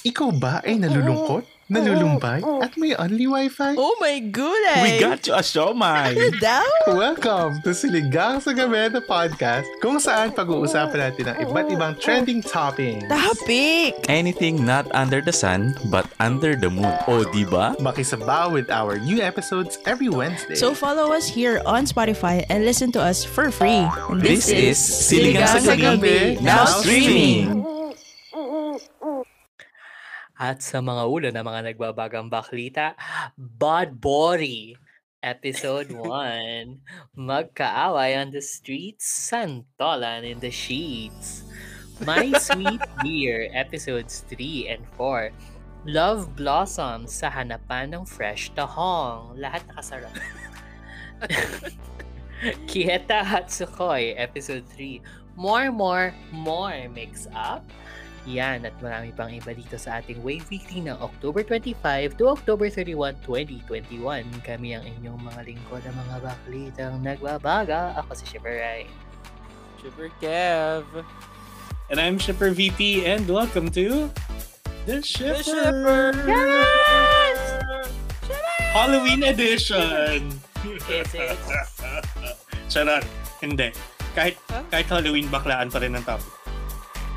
Ikaw ba ay nalulungkot, nalulumbay, at may only wifi? Oh my goodness! We got you a showmai! Ano daw? Welcome to Siligang sa Gabi na podcast kung saan pag-uusapan natin ang iba't ibang trending toppings. Topic! Anything not under the sun but under the moon. O, di ba? Makisabaw with our new episodes every Wednesday. So follow us here on Spotify and listen to us for free. And This is Siligang sa Gabi, now streaming! At sa mga ulo na mga nagbabagang baklita, Bod Body, Episode 1, Magkaaway on the Streets, Santolan in the Sheets. My Sweet Beer, Episodes 3 and 4, Love Blossoms sa hanapan ng fresh tahong. Lahat nakasarap. Kieta Hatsukoi, Episode 3, More, More, More Mix Up. Yan at marami pang iba dito sa ating Wave Weekly ng October 25 to October 31, 2021. Kami ang inyong mga lingkod ng mga baklitang nagbabaga. Ako si Shipper Rai. Shipper Kev. And I'm Shipper VP and welcome to The Shipper! Shipper! Yes! Halloween edition! Is it? Charot. Hindi. Kahit, kahit Halloween, baklaan pa rin ang topic.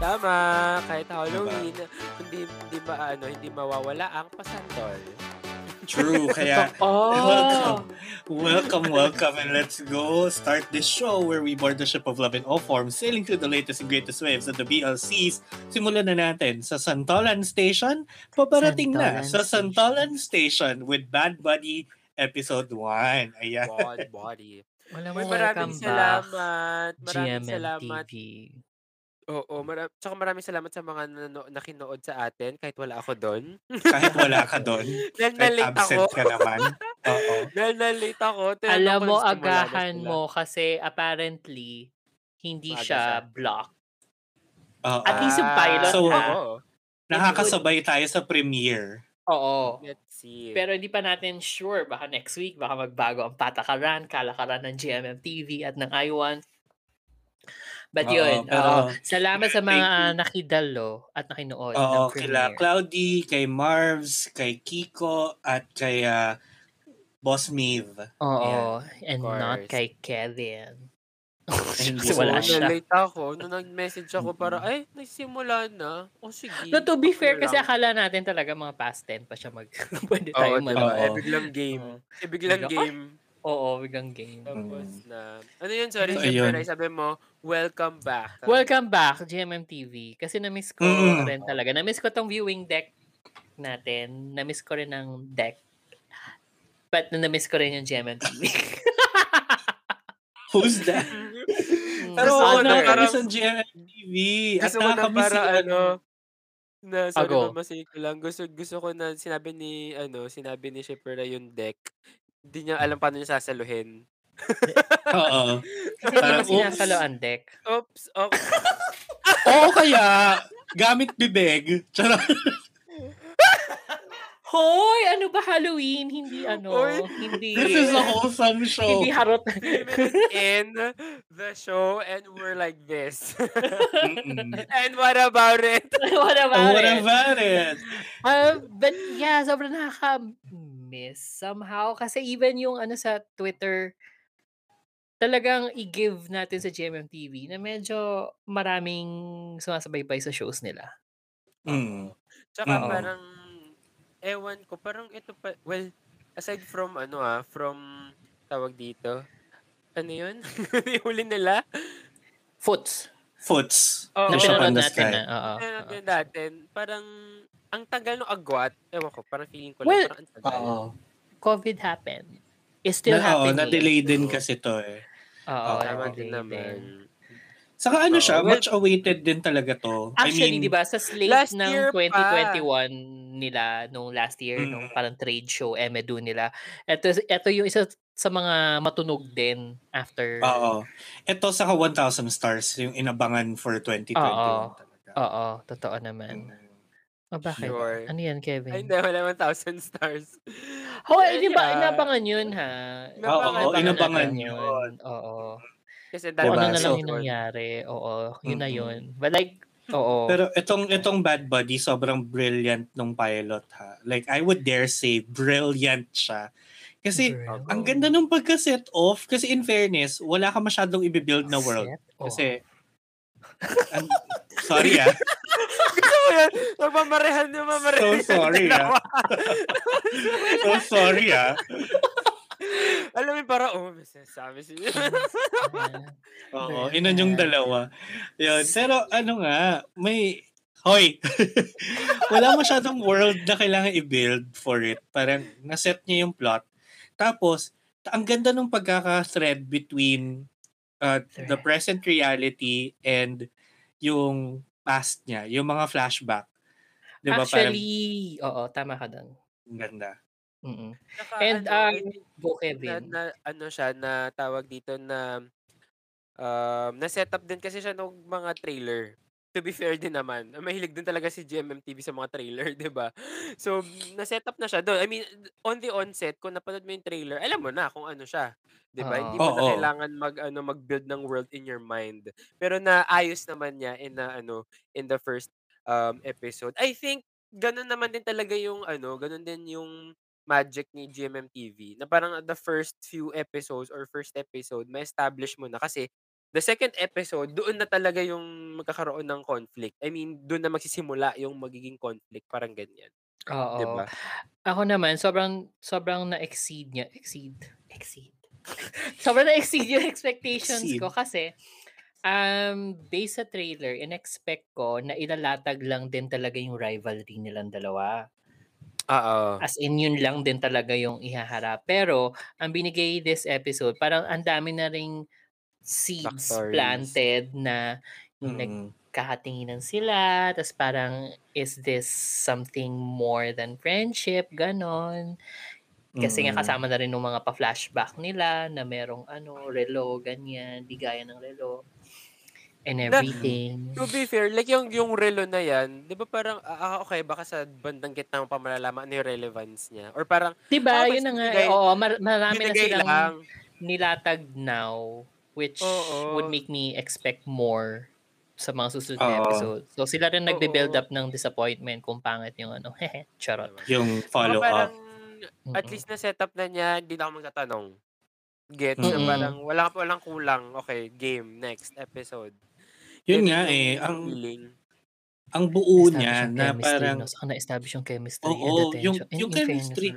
Tama, kahit Halloween, hindi hindi ba ano, hindi mawawala ang pasantol. True, kaya welcome, welcome, welcome, and let's go start this show where we board the ship of love in all forms, sailing through the latest and greatest waves of the BLCs. Simulan na natin sa Santolan Station. Paparating na Santolan sa Santolan Station with Bad Buddy Episode 1. Ayan. God body. Wala mo maraming welcome back. salamat. Maraming salamat. GMMTV. Oo, mara- tsaka maraming salamat sa mga nano- nakinood sa atin kahit wala ako doon. Kahit wala ka doon. Dahil Kahit na-late absent ako. ka naman. Oo. Dahil na-late ako. tinanong Alam ko mo, na simula na agahan sila. mo kasi apparently hindi Maaga siya siya. block. Oo. At least yung pilot So, ha. Oo. Nakakasabay tayo sa premiere. Oo. Let's see. Pero hindi pa natin sure. Baka next week, baka magbago ang patakaran, kalakaran ng GMMTV at ng I1. But Oo, yun, pero- oo. salamat sa mga nakidalo at nakinood Oo, ng kila. Cloudy, kay Marvs, kay Kiko, at kay ah, Boss Maeve. Oo, and Of not kay Kevin. Kasi ko wala siya. Na-late ako. Nung nag-message ako para, ay, nagsimula na. O sige. No, to be fair, na kasi lang. akala natin talaga mga past 10 pa siya mag... Pwede Oo, tayo diba? manood. Eh, biglang game. Eh, biglang Bigla- game. Oo, biglang game. Tapos na. Ano yun? Sorry, So, syempre, ayun. sabi mo, welcome back. Welcome back, GMMTV. Kasi na-miss ko Mm. rin talaga. Na-miss ko tong viewing deck natin. Na-miss ko rin ang deck. But na-miss ko rin yung GMMTV. Who's that? Mm, Pero Gusto oo, ko na parang- ang GMMTV. At Gusto ko na para ano, na sorry Ako. mamasi ko lang. Gusto, gusto ko na sinabi ni, ano, sinabi ni Shipper na yung deck. Hindi niya alam paano niya sasaluhin. Oo. Kasi hindi Parang, mo sinasalo ang deck. Oops, oops. Oo kaya, gamit bibig. Charot. Hoy! Ano ba Halloween? Hindi ano, Hoy, hindi... This is a wholesome show. Hindi harot. In the show and we're like this. Mm-mm. and what about it? what about What it? about it? Uh, but yeah, sobrang nakaka-miss somehow. Kasi even yung ano sa Twitter, talagang i-give natin sa GMMTV na medyo maraming sumasabaybay sa shows nila. Mm. Tsaka Oo. parang, ewan ko, parang ito pa, well, aside from ano ah, from, tawag dito, ano yun? Huli nila? Foots. Foots. Oo. Na pinanood natin na. Oo. Ano oo. din natin, parang, ang tagal ng agwat, ewan ko, parang feeling ko lang, Well, parang ang tagal. Oo. COVID happened. It's still Na, oo, happening. na-delay din kasi to eh. Oo, Oo, Tama din naman. Saka ano Oo, siya, well- much awaited din talaga to. Actually, I mean, di ba, sa slate last ng year pa. 2021 nila, nung last year, nung Mm. parang trade show, Emedu nila, ito, ito yung isa sa mga matunog din after. Oo. Ito saka 1,000 stars yung inabangan for 2021 Oo. Oo, totoo naman. Oh, bakit? Sure. Ano yan, Kevin? Ay, hindi, wala 1,000 stars. Oh, eh, di ba, inabangan yun, ha? Inabangan Oo, inabangan natin yun. Oo. Kasi dahil Diba? ano na lang So- yung nangyari. Oo, yun na Mm-mm. yun. But like, oo. Pero itong itong Bad Buddy sobrang brilliant nung pilot ha. Like I would dare say brilliant siya. Kasi Brilliant. ang ganda nung pagka-set off kasi in fairness, wala ka masyadong i-build na world. Kasi ang, sorry ah. Gusto mo yan? Magmamarehan na mamarehan. So sorry ah. so sorry ah. Alam mo, para, oh, may sinasabi si Oo, inon yung dalawa. Yun. Pero ano nga, may Hoy! Wala masyadong world na kailangan i-build for it. Parang naset niya yung plot. Tapos, ang ganda ng pagkaka-thread between uh, the present reality and yung past niya, yung mga flashback. Di ba? Actually, oo, tama ka doon. Parang ang ganda. Mm-mm. Saka And, ano, um, think Go, na, Kevin. na, ano siya, na tawag dito na, um, na-set up din kasi siya ng mga trailer. To be fair din naman, mahilig din talaga si GMMTV sa mga trailer, di ba? So, na-set up na siya doon. I mean, on the onset, kung napanood mo yung trailer, alam mo na kung ano siya. Di ba? Hindi mo na Oo. kailangan mag, ano, mag-build ng world in your mind. Pero naayos naman niya in, na, ano, in the first um, episode. I think, ganun naman din talaga yung, ano, ganun din yung magic ni GMMTV na parang the first few episodes or first episode ma-establish mo na kasi the second episode doon na talaga yung magkakaroon ng conflict. I mean, doon na magsisimula yung magiging conflict, parang ganyan. Oo. 'Di ba? Ako naman, sobrang, sobrang na-exceed niya. Exceed? Exceed. sobrang na-exceed yung expectations Exceed. ko kasi um, based sa trailer, in-expect ko na ilalatag lang din talaga yung rivalry nilang dalawa. Oo. As in, yun lang din talaga yung ihaharap. Pero, ang binigay this episode, parang ang dami na ring seeds Backstories. planted na yung Mm. nagkakatinginan sila, tapos parang, is this something more than friendship? Ganon. Kasi nga Mm. kasama na rin ng mga pa-flashback nila na merong ano, relo, ganyan, bigaya ng relo. And Na- everything. To be fair, like yung yung relo na yan, 'di ba parang ah, ah, okay baka sa bandang gitna mo pa malalaman ano yung relevance niya or parang Diba? ah, Yun na nga. binigay- Oo, mar- marami na silang lang. nilatag now which Oo. would make me expect more sa mga susunod na Oo. episode. So sila rin nagbe-build Oo. up ng disappointment kung pangit yung ano. Hehe, charot. Yung Baka follow parang up. at Mm-mm. least na setup na niya, hindi na ako magtatanong. Gets na Mm-mm. parang wala walang kulang. Okay, game next episode. Yun Yun nga yung eh, ang feeling. Ang buo niya yung na parang no? Saka na-establish yung chemistry and Oo, yung attention. yung in fairness chemistry.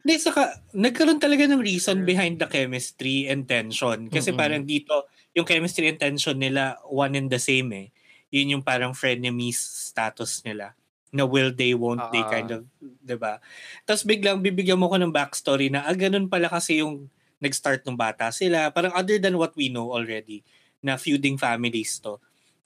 Hindi, saka nagkaroon talaga ng reason behind the chemistry and tension. Kasi Mm-mm. parang dito, yung chemistry and tension nila, one and the same eh. Yun yung parang frenemies status nila. Na will they, won't they Ah. kind of, 'di ba Tapos biglang bibigyan mo ko ng backstory na, ah, ganun pala kasi yung nag-start ng bata sila. Parang other than what we know already, na feuding families to.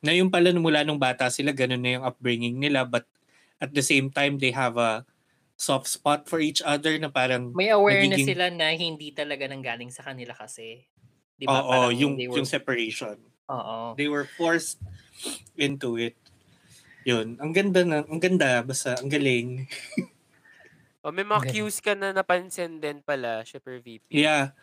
Na yung pala mula nung bata sila, ganun na yung upbringing nila. But at the same time, they have a soft spot for each other na parang May awareness nagiging- sila na hindi talaga nanggaling sa kanila kasi. Di ba? Oo, Parang yung, they were, yung separation. Oo. They were forced into it. Yun. Ang ganda na, ang ganda, basta ang galing. O, may mga Ganun. cues ka na napansin din pala, Shipper VP. Yeah.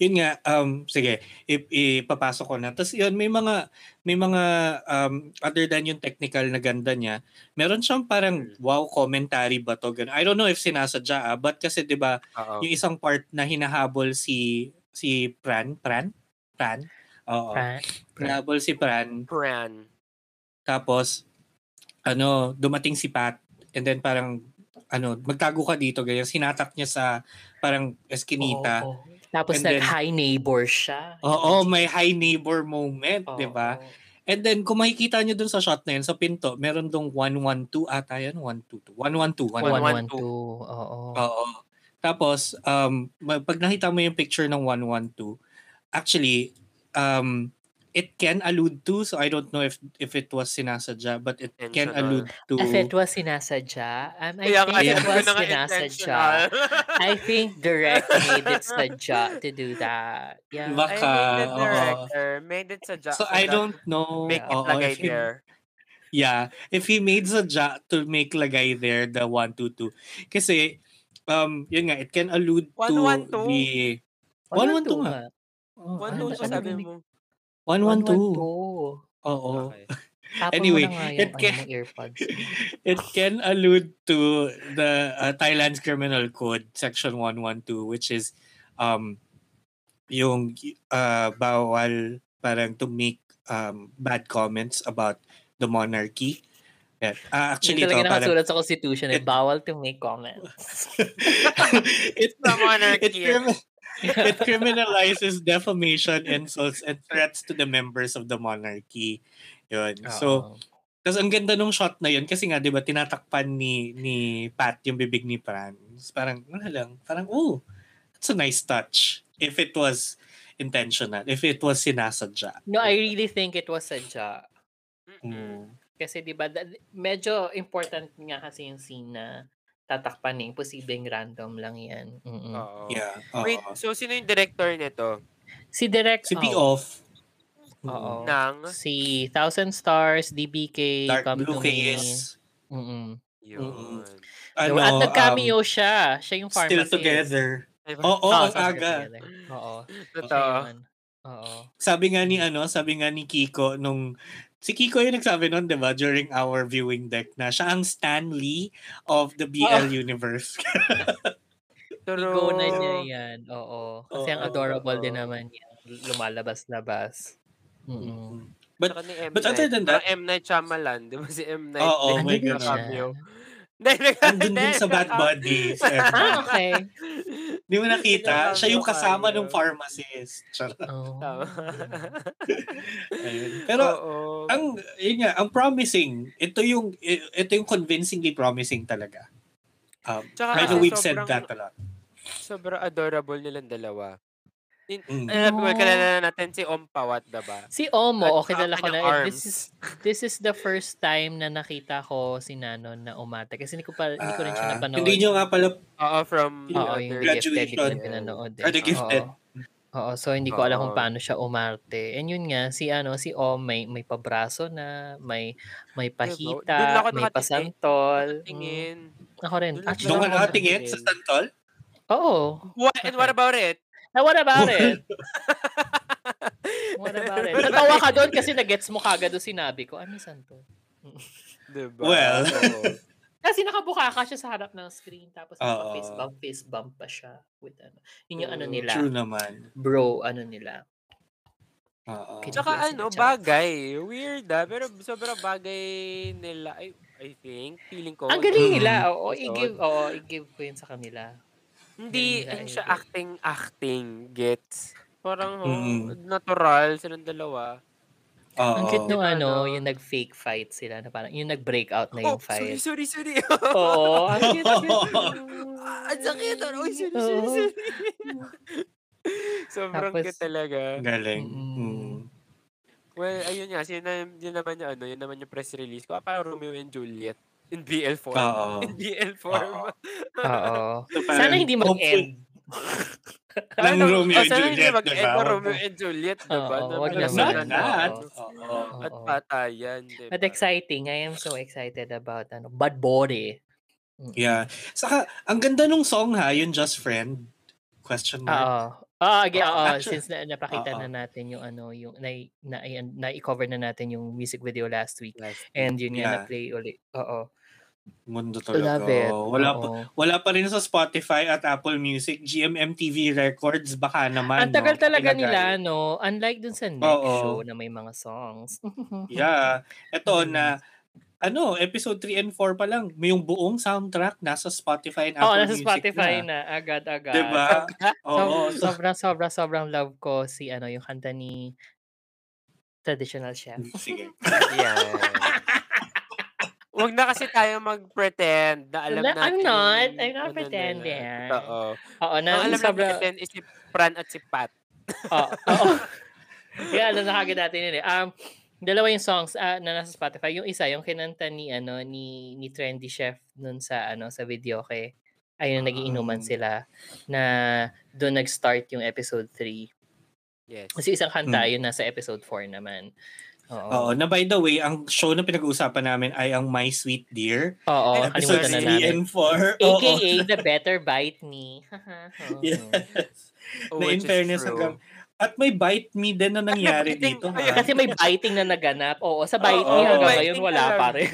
Yun nga, um, sige, ip- ipapasok ko na. Tapos yun, may mga, may mga, um, other than yung technical na ganda niya, meron siyang parang, wow, commentary ba to? Ganun. I don't know if sinasadya, ah, but kasi 'di ba yung isang part na hinahabol si, si Pran, Pran? Pran? Oo. Pran? Hinahabol si Pran, Pran. Tapos, ano, dumating si Pat, and then parang, ano, magtago ka dito, ganyan, sinatak niya sa parang eskinita. Oo, oo. Tapos And then- nag-high neighbor siya. Oo, may high neighbor moment, Oo. di ba? And then, kung makikita nyo dun sa shot na yun, sa pinto, meron dong 112 ata yan, 122. 112. 112. 112. Oo. Oo. Tapos, um, pag nakita mo yung picture ng 112, actually, um, it can allude to, so I don't know if if it was sinasadya, but it can allude to... If it was sinasadya, um, I nga, think it sabi ko was sinasadya. I think direct made it sadya to do that. Yeah. I Baka, think the director made it sadya. So so I don't know. Make it lagay if he- there. Yeah, if he made sadya to make lagay there the 122. Kasi um yun nga it can allude to 112. the 112 nga. nga. Oh, One, Ano ano sabi rinig- mo. 112. 112. Oo. Okay. Tapon Anyway, mo na nga it yung ano can- earpods. It can allude to the uh, Thailand's criminal code section 112 which is um yung uh, bawal parang to make um, bad comments about the monarchy. Yeah. Uh, Actually, actually, talaga nakasulat sa Constitution eh, it- bawal to make comments. it, Sa monarchy. it, crimi- it criminalizes defamation, insults, and threats to the members of the monarchy. Yun. So. Tapos ang ganda nung shot na yun kasi nga 'di ba tinatakpan ni ni Pat yung bibig ni Franz. Parang ano lang, parang oh, that's a nice touch if it was intentional, if it was sinasadya. no, I really think it was sadya. Mm. Kasi 'di ba medyo important nga kasi yung scene na tatakpan eh, posibleng random lang 'yan. Mm-mm. Oo. Yeah. oo. Wait, so sino yung director nito? Si Direct si oh, P-Off, Oo. Nang? Si Thousand Stars, DBK, Dark Come Blue to Me. Case, Mm-mm. Yun. ano, At nag-cameo um, siya. Siya yung Still pharmacist. Together. Ay, Oo, Oo, ang Still aga. Together. Oo. Totoo. Oo. Sabi nga ni ano, sabi nga ni Kiko nung si Kiko yung nagsabi nun, 'di ba, during our viewing deck na siya ang Stan Lee of the BL universe. Pero, Igo na niya yan. Oo. Kasi ang Oo, adorable oo. din naman yan. Lumalabas-labas. Mm-mm. But but other than that- M. Night Shyamalan. Di ba si M. Night? Oo, my siya. cameo. Hindi, nag- Andun din sa Bad Buddies. Ah, okay. Di mo nakita? Siya yung kasama ng pharmacist. Charot. Oh. Pero Oo. ang yun nga, ang promising, ito yung i- ito yung convincingly promising talaga. Um, Tsaka I know we've said that a lot. Sobrang adorable nilang dalawa. In, Mm. mo, Oh. kilala na natin si Om Pawat, diba? Si Omo, At okay kilala ko na. arms. This is this is the first time na nakita ko si Nanon na umate. Kasi hindi ko pa hindi ko rin siya Ah, napanood. hindi nyo nga pala Oo, from the Oo, yung. The Gifted, hindi ko graduation. pinanood. Eh. Or The Gifted. Oo. Oo, so hindi ko alam kung paano siya umarte. And yun nga, si ano, si Om may may pabraso na, may may Doon pahita, may pasantol. Mm, Tingin. ako rin. Doon ka ako nakatingin sa. Santol? Oo. What, and what about it? Ah, what about it? What about it? Natawa ka doon kasi nagets mo kagad doon sinabi ko, ano saan to? Diba? Well. Kasi nakabuka ka siya sa harap ng screen tapos Oo. face bump, face bump pa siya with ano. Yun yung ano Oo, nila. True naman. Bro, ano nila. Oo. Kid- Tsaka ano, bagay. Weird ah. Pero sobrang bagay nila. I, I think. Feeling ko. Ang galing Mm. nila. Oo, Episode. i-give, oo, i-give ko yun sa kanila. Hindi, hindi siya i-give. acting, acting. Gets? Parang oh, Mm. natural silang dalawa. Oo. Ang cute nung Diba, ano, no? yung nag-fake fight sila na parang, yung nag-breakout na Oh, yung sorry, fight. sorry, sorry. Oo, ang cute. Ang sakit. Uy, sorry, sorry, sorry. Sobrang Tapos- cute talaga. Galing. Mm. Mm. Well, ayun nga. Yun, yun naman yung ano, yun naman yung press release ko. Ah, Parang Romeo and Juliet. In BL form. Oo. In BL form. Oo. So, Sana hindi mag-end. Ng Ano, Romeo oh, and sana hindi Juliet, mag-end diba? na Romeo and Juliet, diba? Oo, Na wag parang naman. ganun, Not ano. At patayan, diba? But exciting. I am so excited about ano, Bad Body. Mm. Yeah. Saka, ang ganda nung song ha, yung Just Friend. Question mark. Oo. Ah, okay, Oo, oo. actually- Since na, napakita Oo. na natin yung ano, yung na, na, ayan, na-cover na natin yung music video last week. Last And yun nga Yeah. na-play ulit. Oo. Mundo talaga. Love it. Wala pa, wala pa rin sa Spotify at Apple Music. GMMTV Records, baka naman. Ang tagal no? talaga Ilagay. nila, no? Unlike dun sa next Oo. show na may mga songs. Yeah. Ito na, ano, episode 3 and 4 pa lang, may yung buong soundtrack nasa Spotify and Apple nasa Music Spotify na. na. Agad-agad. Diba? Oo. So, sobrang, sobrang, sobrang love ko si ano, yung kanta ni Traditional Chef. Sige. Yan. Huwag na kasi tayo mag-pretend na alam Na- natin. I'm not. I'm not ano pretending. Oo. Oo, Ang na alam sobra, natin is si Fran at si Pat. Oo. oo. Kaya ano nakagad natin yun eh. Um, dalawa yung songs ah, na nasa Spotify. Yung isa, yung kinanta ni ano ni ni Trendy Chef nun sa ano sa video kay ayun nagiinuman Ah. sila na doon nag-start yung episode 3. Yes. Kasi isang kanta Mm. yun nasa episode 4 naman. Oo. Oo, na by the way, ang show na pinag-uusapan namin ay ang My Sweet Dear. Oo, Episodes kalimutan na 3 namin. and 4. AKA The Better Bite Me. Oo. Yes. Oh, na in which is fairness, true. hanggang, at may bite me din na nangyari Biting- dito. Ha? Kasi may biting na naganap. Oo, sa bite Oo, me hanggang biting ngayon wala pa rin.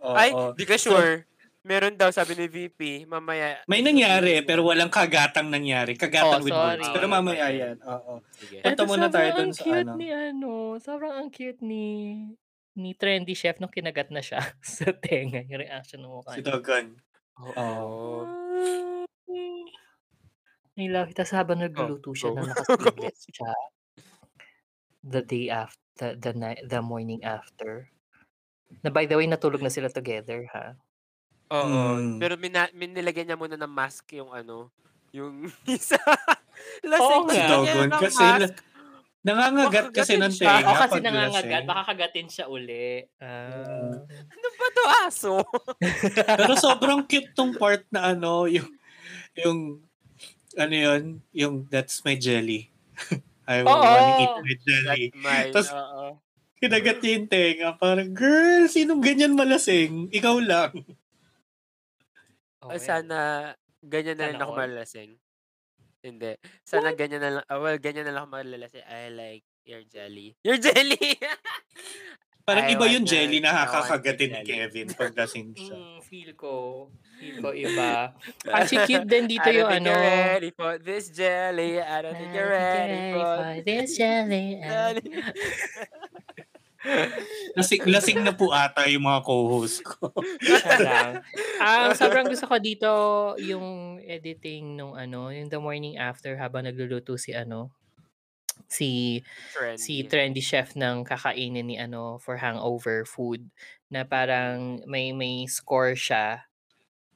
Oo. Ay, di ka sure. Meron daw, sabi ni VP, mamaya. May nangyari, pero walang kagatang nangyari. Kagatan Oh, with sorry. words. Pero mamaya yan. Oo. Sige. Punta muna tayo dun sa cute ano. ni ano. Sobrang ang cute ni ni trendy chef nung kinagat na siya sa tenga. Yung reaction ng mukha Si niya. Dogon. Oo. I love it. Tapos habang nagluluto siya go. na naka-sleeveless siya. The day after, the night, the morning after. Na by the way, natulog na sila together, ha? Oo. Mm. Pero mina, min- nilagyan niya muna ng mask yung ano, yung isa. Oo Lasing nga. Siya Dogon. ng Kasi mask. na- nangangagat kasi Makagatin ng siya. tenga O kasi pag nangangagat, lasing. baka kagatin siya uli. Ah. Ano ba to aso? Pero sobrang cute tong part na ano, yung, yung, ano yun, yung that's my jelly. I Oo. wanna eat my jelly. That's mine. Tas- Oo. Kinagat niya yung tenga. Parang, girl, sinong ganyan malasing? Ikaw lang. Ah, Okay. Sana ganyan na lang ako malalasing. Hindi. Sana ganyan na lang. ah, well, ganyan na lang ako malalasing. I like your jelly. Your jelly! Parang I iba yung jelly na want your kakagatin ni. Kevin pag lasing siya. Mm, feel ko. Feel ko iba. Actually, cute din dito I don't yung think ano. you're ready for this jelly. I don't think you're ready for this jelly. Lasing, lasing na po ata yung mga co-host ko. Ang sobrang gusto ko dito yung editing nung ano, yung the morning after habang nagluluto si ano, si si Trendy. trendy chef ng kakainin ni ano for hangover food na parang may may score siya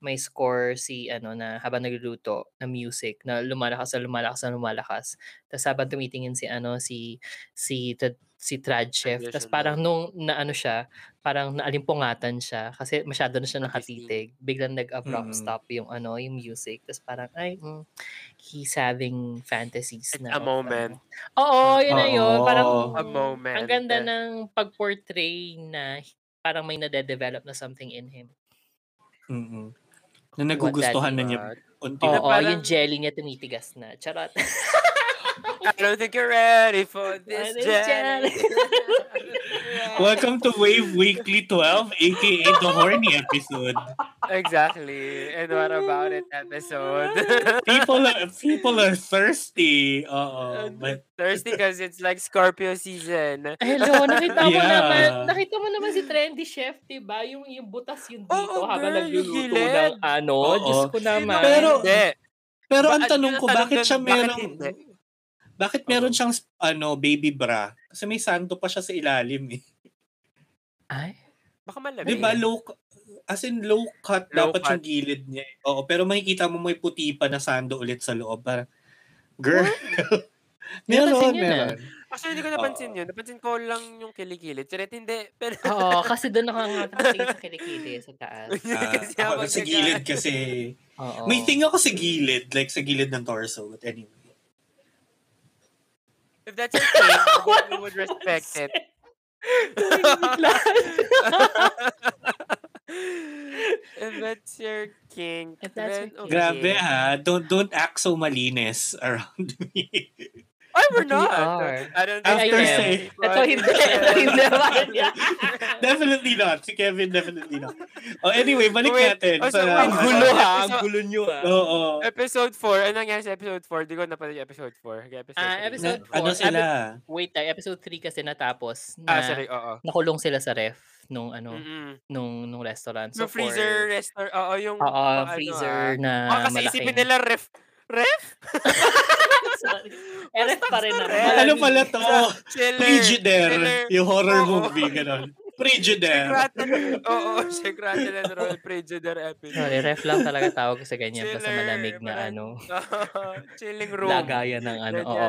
may score si ano na habang nagluluto na music na lumalakas na lumalakas na lumalakas tapos habang tumitingin si ano si si Tra- si trad chef tapos parang nung naano siya parang naalimpungatan siya kasi masyado na siya nakatitig biglang nag-abrupt Mm. stop yung ano yung music tapos parang ay mm, he's having fantasies na a moment. Oo, yun na yun. Parang. A moment. ang ganda ng pag-portray na parang may nade-develop na something in him. Mm-mm. Na nagugustuhan na niya unti. Oo, parang- yung jelly niya tumitigas na. Charot. I don't think you're ready for this This jelly. Welcome to Wave Weekly 12, aka the horny episode. exactly. And what about it episode? People are, people are thirsty. Oo. But Thirsty because it's like Scorpio season. Hello, nakita mo Yeah. naman, nakita mo naman si Trendy Chef, 'di ba? Yung yung butas yun dito Oo, habang nagluluto ng ano, Oo. Diyos ko naman. Pero- Hindi. pero ang tanong ko, bakit siya bakit merong... Bakit meron siyang ano baby bra? Kasi may santo pa siya sa ilalim eh. Ay, Baka malamig. Di ba low as in low cut Low dapat cut. yung gilid niya. eh. Oo, pero makikita mo may puti pa na sando ulit sa loob. Parang, girl. meron, ah. meron. Actually, hindi ko napansin yun. Napansin ko lang yung kilikilid. Charet, hindi. Pero, oo, kasi doon nakangatatingin sa kilikili sa taas. Ah, kasi ako habang sa gilid kasi Oo. may thing ako sa gilid, like sa gilid ng torso. But anyway. If that's your thing, we would respect it. If that's your king, If that's then your okay. Grabe ha, don't don't act so malinis around me. Ay, we're we not. are. I don't After think say- Ito hindi. Ito hindi. definitely not. Si Kevin definitely not. Oh, anyway, balik Wait, natin. oh, so sa, ang gulo, ha? Ang gulo nyo ha. Oo. Episode 4. Ano nangyari sa episode 4? Di ko napanood yung episode 4. Okay, episode Ah, three. episode Na- ano four. sila? Wait, tayo, episode 3 kasi natapos na Ah, sorry. Oo. nakulong sila sa ref nung ano, Mm-mm. nung nung restaurant. So, for- freezer, restaurant. Oo, yung... Oo, ano, freezer ah. na Ah, kasi malaking. isipin nila ref. Ref? Sorry. Eh, ref pa rin naman. Ano pala to? Chiller. Frigidaire. Yung horror Oo. movie, gano'n. Frigidaire. Oo, rattle, and roll. Frigidaire episode. Sorry, ref lang talaga tawag ko sa ganyan. Basta malamig na ano, Chilling room. lagayan ng ano. Oo.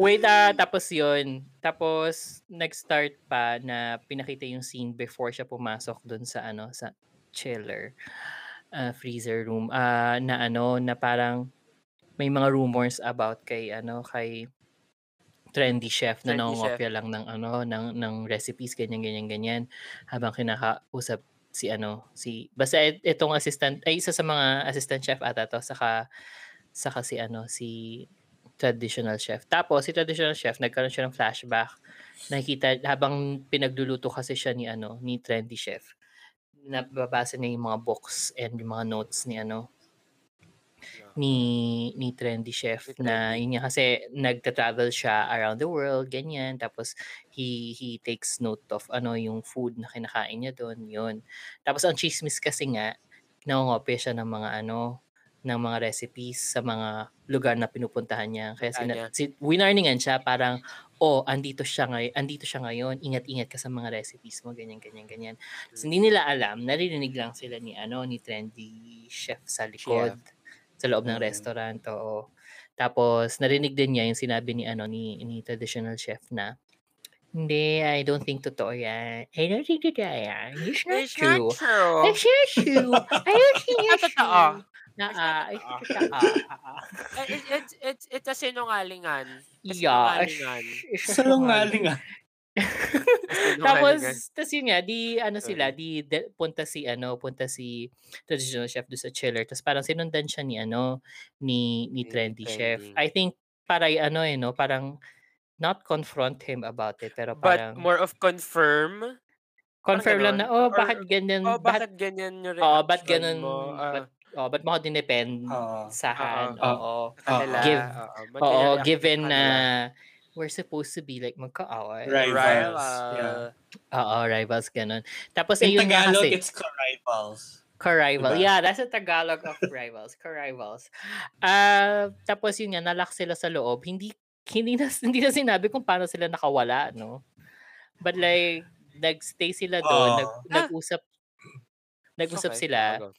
Wait, ah, tapos yun. Tapos, nag-start pa na pinakita yung scene before siya pumasok dun sa ano, sa chiller, ah, freezer room. Ah, na ano, na parang may mga rumors about kay ano, kay trendy chef na nangongopya lang ng ano, ng ng recipes ganyan ganyan ganyan habang kinakausap si ano, si basta itong assistant ay isa sa mga assistant chef ata to saka saka si ano, si traditional chef. Tapos si traditional chef nagkaroon siya ng flashback. Nakikita habang pinagluluto kasi siya ni ano, ni trendy chef. Nababasa niya yung mga books and yung mga notes ni ano ni ni trendy chef Ni na Trendy. yun nga kasi nagta-travel siya around the world ganyan. Tapos he he takes note of ano yung food na kinakain niya doon yun. Tapos ang chismis kasi nga nangongopya siya ng mga ano ng mga recipes sa mga lugar na pinupuntahan niya. Kaya Puntahan niya. sina, si, winarningan siya parang oh andito siya ngayon andito siya ngayon. Ingat-ingat ka sa mga recipes mo. Ganyan ganyan ganyan. So, hindi nila alam naririnig lang sila ni ano ni trendy chef sa likod sa loob ng Mm. restaurant, oo. Tapos narinig din niya yung sinabi ni ano ni ni traditional chef na hindi, I don't think totoo yan. I don't think totoo yan. It's not It's true. not true. It's not true. I don't think Not it's totoo. true. Na, It's not ah, it's totoo. Ah, ah. Eh, It's, it's, it's, it's a sinungalingan. Yeah, sinungalingan. it's a Salungaling ah. Tapos, tas yun nga, di ano sila, Sorry. di de, punta si ano, punta si traditional chef do sa chiller. Tapos parang sinundan siya ni ano, ni ni Ni trendy chef. Trendy. I think para ano eh no, parang not confront him about it, pero But parang more of confirm. confirm lang na, oh, Or- bakit ganyan, Oh, bakit, bakit ganyan yung oh, reaction ganun, mo? Ah, ba't, oh, ba't mo dinepend Oo. sahan, Oo. oo. kanila, give, oo, ba't oo, nire-react given sa na kanila? We're supposed to be like magkaaway. Rivals. Rival. Yeah. Oo, rivals, ganun. Tapos, In ayun nga Tagalog, kasi, it's co-rivals. Co-rival. Diba? Yeah, that's the Tagalog of rivals. Co-rivals. Ah, tapos yun nga, nalock sila sa loob. Hindi hindi na, hindi na sinabi kung paano sila nakawala, no? But like, nagstay sila doon, Oh. nag, Ah! nag-usap, nag-usap Okay, sila.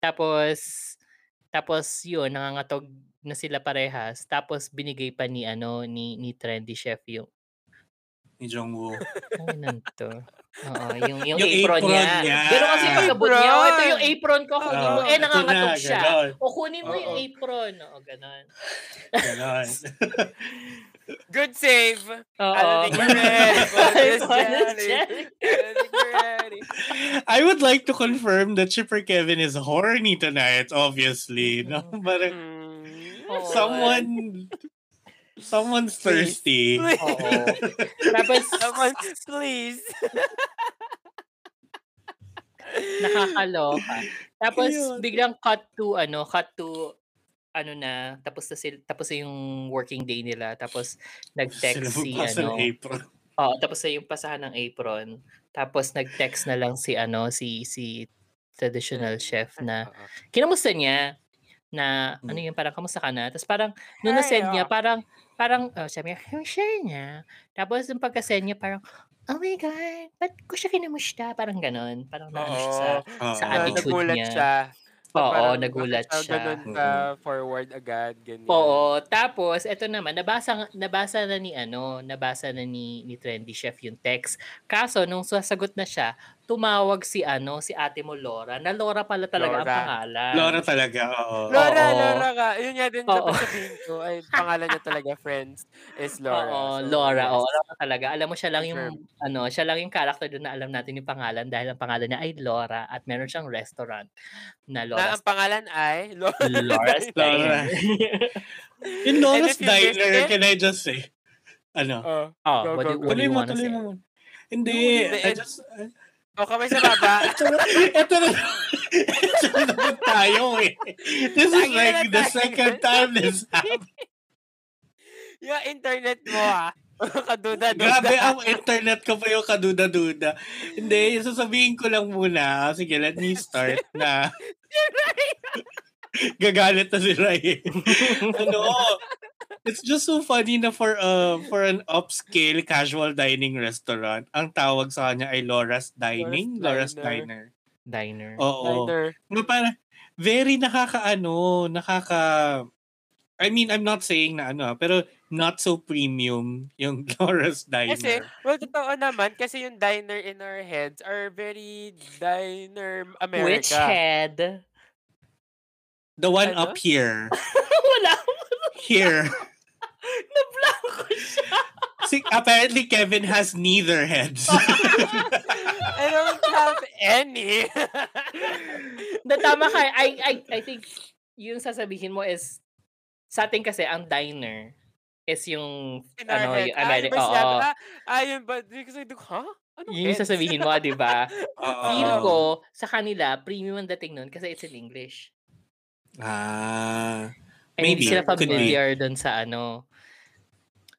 Tapos, tapos yun, nangangatog na sila parehas. Tapos binigay pa ni ano ni ni trendy chef yung Ni Jongwoo. ano nan to? Oo, yung yung, Yung apron, apron niya. niya. Gano'n kasi yung pagkabot niya. Oh, ito yung apron ko, kunin mo. Eh, ito nangangatog na, siya. ganon. O kunin mo yung Oo. apron. Oo, ganon. Ganon. Good save. I Oo. I don't think you're ready. I would like to confirm that Chipper Kevin is horny tonight, obviously. No? But uh, Mm. Oo. someone, someone's Please. thirsty. Tapos, Someone, please. nakakaloka. Tapos, Ayun. biglang cut to, ano, cut to, ano na, tapos na sila, tapos na yung working day nila. Tapos, nag-text si, ano, apron. Oo, tapos na yung pasahan ng apron. Tapos nag-text na lang si ano si si traditional chef na Oo. kinamusta niya na ano Hmm. yung parang kamusta ka na? Tapos parang nung Ay, na-send niya oo. parang parang oh, sabi niya, kamusta niya? Tapos yung pagka-send niya parang oh my God, ba't ko siya kinamusta? Parang ganon. Parang naano siya sa, Oo. sa Oo. Na, attitude nagulat niya. siya. Oo, Parang nagulat bakit siya. Ganun ka forward agad, ganyan. Oo, tapos eto naman nabasa nabasa na ni ano, nabasa na ni ni Trendy Chef yung text. Kaso nung sasagot na siya, tumawag si ano, si ate mo Laura. Na Laura pala talaga ang Laura. pangalan. Laura talaga, oo. Laura, Oo. Laura ka. Yun nga din dapat sabihin ko. Ay, pangalan niya talaga, friends, is Laura. Oo, So, Laura. yes. Oo, Laura talaga. Alam mo siya lang yung Confirm. ano, siya lang yung character doon na alam natin yung pangalan dahil ang pangalan niya ay Laura at meron siyang restaurant na Na Laura's ang pangalan ay Laura. Laura's Laura. Diner. In Laura's Diner, it- can I just say? Ano? Oh, oh, Go, what do, go, go. what do you mo, wanna tuloy say? mo. Hindi, Hindi, I just... oh, kamay sa baba. ito na, ito na, naman tayo eh. This is like the second time this happened. yung internet mo, ha? Kaduda-duda. Grabe, ang internet ko pa yung kaduda-duda. Hindi, sasabihin ko lang muna. Ah, Sige, let me start na gagalit na si Ray. ano, it's just so funny na for uh, for an upscale casual dining restaurant, ang tawag sa kanya ay Laura's Dining, Laura's, Laura's Diner. Diner. Oo. Diner. No, para very nakakaano, nakaka I mean, I'm not saying na ano, ah, pero not so premium yung Laura's Diner. Kasi, well, totoo naman, kasi yung diner in our heads are very diner America. Which head? The one Ano? up here. Wala. Here. Na-blanco siya. Si, apparently, Kevin has neither heads. I don't have any. Na tama ka. I, I, I think yung sasabihin mo is sa atin kasi ang diner is yung in ano, head. yung Ah, Ameri- yun ba sinabi? oo. Ah, ah, yun ba? Kasi, huh? Anong Yun yung heads? sasabihin mo, di ba? Feel ko, sa kanila, premium ang dating nun kasi it's in English. Ah. I mean, hindi Maybe. sila Could be. familiar dun sa ano,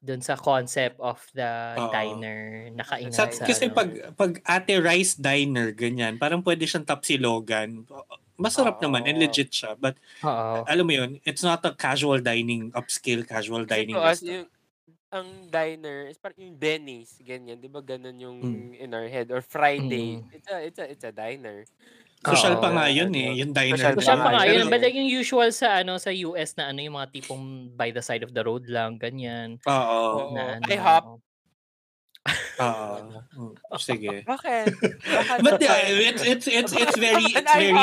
dun sa concept of the Oo. diner nakaingat Sa, sa, kasi ano. pag, pag Ate Rice Diner, ganyan, parang pwede siyang tapsilogan. Masarap naman and Oo. legit siya. But Oo. alam mo yun, it's not a casual dining, upscale casual Kasi dining us, restaurant. yung, ang diner is parang yung Denny's, ganyan. Di ba ganun yung Mm. in our head? Or Friday. Mm. It's a, it's a, it's a diner. Social Oo. pa nga yun eh, yung diner. social na So, siya pa pa yun. nga Pero- yun. But like yung usual sa ano sa US na ano yung mga tipong by the side of the road lang, ganyan. Oo. Oo. Na, ano, IHOP. Oo. Mm, Sige. Bakit? Bakit? But yeah, it's it's it's it's very it's very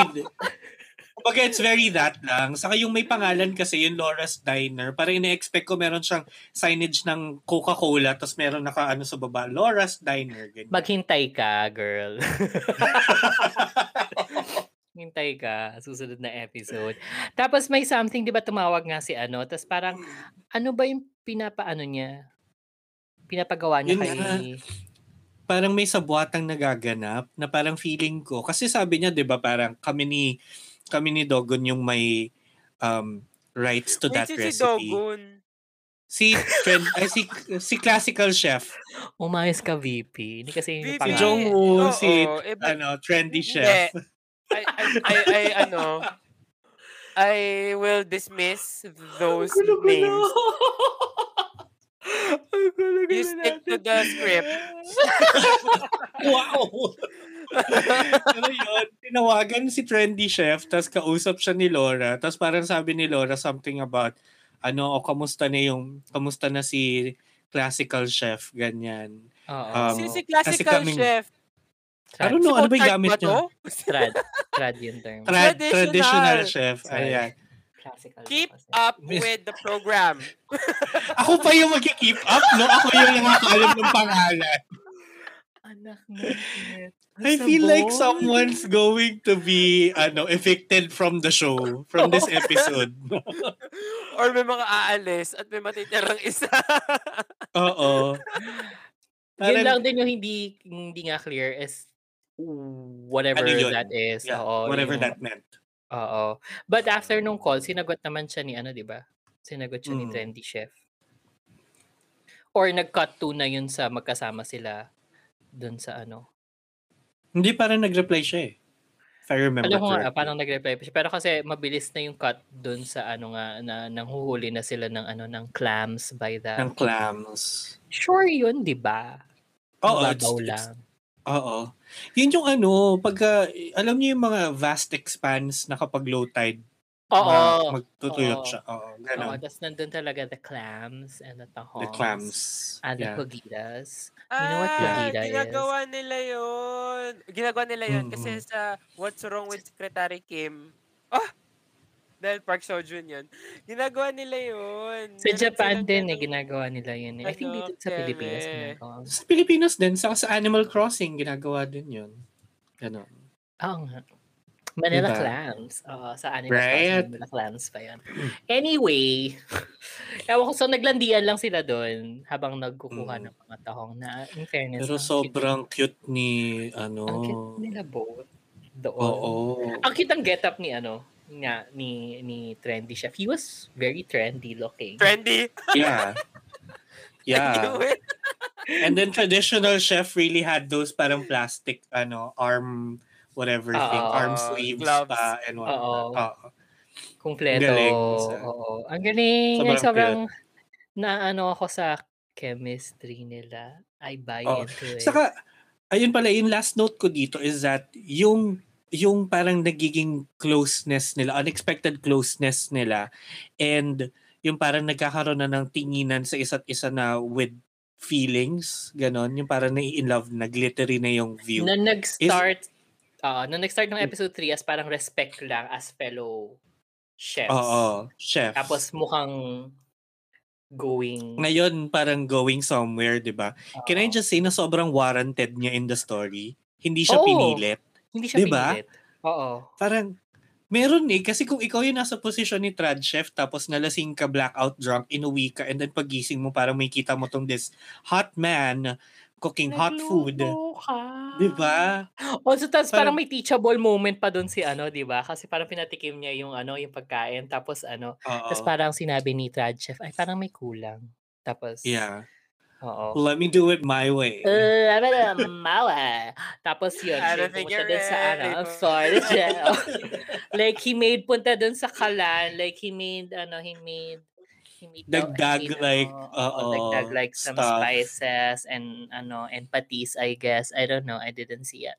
Kumbaga, it's very that lang. Saka yung may pangalan kasi, yung Laura's Diner, parang ina-expect ko meron siyang signage ng Coca-Cola, tapos meron naka ano sa baba, Laura's Diner. Ganyan. Maghintay ka, girl. Hintay ka, susunod na episode. Tapos may something, di ba tumawag nga si ano, tapos parang, ano ba yung pinapaano niya? Pinapagawa niya Yun kay... nga. parang may sabuatang nagaganap na parang feeling ko. Kasi sabi niya, di ba, parang kami ni, kami ni Dogon yung may um, rights to that Wait, si- si recipe. Dogon. Si, trend, ay, si, si classical chef. Umayos ka, VP. Hindi kasi VP. yung Si pangalan. Jongwoo, Oo, si eh, but- ano, trendy Hindi. I, I, I, I, ano, I will dismiss those names. You stick to the script. wow! ano yun? Tinawagan si trendy chef, tapos kausap siya ni Laura, tapos parang sabi ni Laura something about, ano, o kamusta na yung, kamusta na si classical chef, ganyan. Oo. Um, si, si kasi classical kaming- chef. I don't know, ano ba yung gamit to? Trad. Trad yung term. Tra- Traditional. traditional chef. Ayan. Classical. Keep kasi. up with the program. Ako pa yung mag-keep up, no? Ako yung nakakaalam ng pangalan. Anak mo. I feel like someone's going to be ano evicted from the show, from this episode. Or may mga aalis at may matitirang isa. Oo. Yun lang din yung hindi hindi nga clear is whatever Ano yun? that is. Yeah, Oo, whatever yung- that meant. Oo. But after nung call, sinagot naman siya ni ano, di ba? Sinagot siya ni Mm. Trendy Chef. Or nag-cut to na yun sa magkasama sila dun sa ano. Hindi parang nag-reply siya eh. If I remember Alam ko nga, parang nag-reply pa siya. Pero kasi mabilis na yung cut dun sa ano nga, na nanghuhuli na sila ng ano, ng clams by the... Ng clams. Sure yun, di ba? Oo, Babaw it's, it's. Oo. Yun yung ano, pagka, alam niyo yung mga vast expanse na kapag low tide, Oo. ma- magtutuyot Oo. siya. Oo, Oo, ganun. tapos nandun talaga the clams and the tahongs. The clams. And the Yeah. cogitas. You know what Ah, Lolita is? ginagawa nila yun. Ginagawa nila yun kasi Mm-mm. sa What's Wrong with Secretary Kim. Ah! Dahil Park Seo-joon yun. Ginagawa nila yun. Sa Meron Japan din eh, ginagawa nila yun eh. I think Ano, dito sa Pilipinas keme. ginagawa. Sa Pilipinas din, sa, sa Animal Crossing, ginagawa din yun. Ganun. Oo nga. Manila Diba? Clams. Oo, sa Animal Right? Crossing, Manila Clams pa yan. Anyway, ewan ko, so naglandian lang sila doon habang nagkukuha Mm. ng mga tahong na in fairness. Pero ang cute- sobrang cute ni, ano, Ang cute nila both. Doon. oo. Ang cute ang get up ni ano, nga, ni, ni Trendy Chef. He was very trendy looking. Trendy. Yeah. Yeah. And then traditional chef really had those parang plastic, ano, arm, whatever thing, Oo. arm sleeves Gloves. pa and whatnot. Oo. Oo. Kumpleto. Galing. Oo. Ang galing. Sobrang Sobrang, sobrang na ano ako sa chemistry nila. I buy Oo. into it. Saka, ayun pala, yung last note ko dito is that yung yung parang nagiging closeness nila, unexpected closeness nila, and yung parang nagkakaroon na ng tinginan sa isa't isa na with feelings, ganon, yung parang nai-in love, na glittery na yung view. Na nag-start, uh, na nag-start ng episode 3 as parang respect lang as fellow chefs. Oo, chef. Tapos mukhang going... Ngayon, parang going somewhere, di ba? Can I just say na sobrang warranted niya in the story? Hindi siya Oo. pinilit. Hindi siya Diba? pinilit. Oo. Parang, meron eh. Kasi kung ikaw yung nasa posisyon ni Trad Chef, tapos nalasing ka, blackout drunk, inuwi ka, and then pagising mo, parang may kita mo tong this hot man cooking hot food. Di ba? Also, tapos Parang- parang may teachable moment pa doon si ano, di ba? Kasi parang pinatikim niya yung ano, yung pagkain. Tapos ano, tapos parang sinabi ni Trad Chef, ay parang may kulang. Tapos, Yeah. Oo. Let me do it my way. Uh, ano na, mawa. Tapos yun, I don't think you're dun sa ano, sorry, like, he made punta dun sa kalan. Like, he made, ano, he made, daw- Dagdag like, ano, oo, dagdag like some stuff. spices and, ano, and patis, I guess. I don't know, I didn't see it.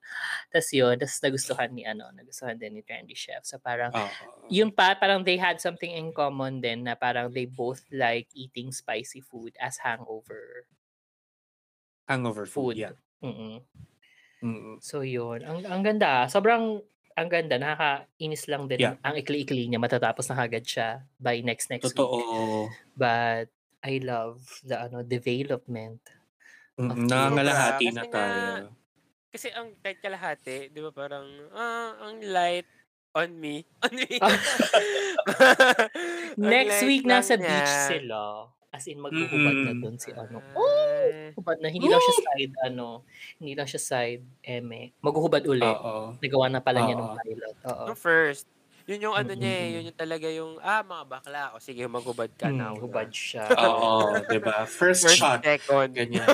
Tapos yun, tapos nagustuhan ni, ano, nagustuhan din ni Trendy Chef. So, parang, Oo. yun pa, parang they had something in common din na parang they both like eating spicy food as hangover Hangover food. food. Yeah. Mm-mm. Mm-mm. So yun, ang ang ganda. Sobrang ang ganda, nakakainis lang din. Yeah. Ang ikli-ikli niya, matatapos na kagad siya by next next Totoo. week. But I love the ano development. Mm, Of Nangangalahati na nga, tayo. Kasi ang kahit kalahati, di ba parang, ah, ang light on me. On me. Next week nasa beach niya. sila. As in maghuhubad na Mm-mm. doon si ano. Ah. Hubad na hindi lang siya side ano, hindi lang siya side eme. Maghuhubad uli. Oo. Nagawa na pala niya ng pilot. Oo. Yung first, yun yung ano niya eh, yun yung talaga yung, ah, mga bakla, o sige, maghubad ka Mm, na. hubad siya. Oo, diba? First, First, shot. second. Ganyan.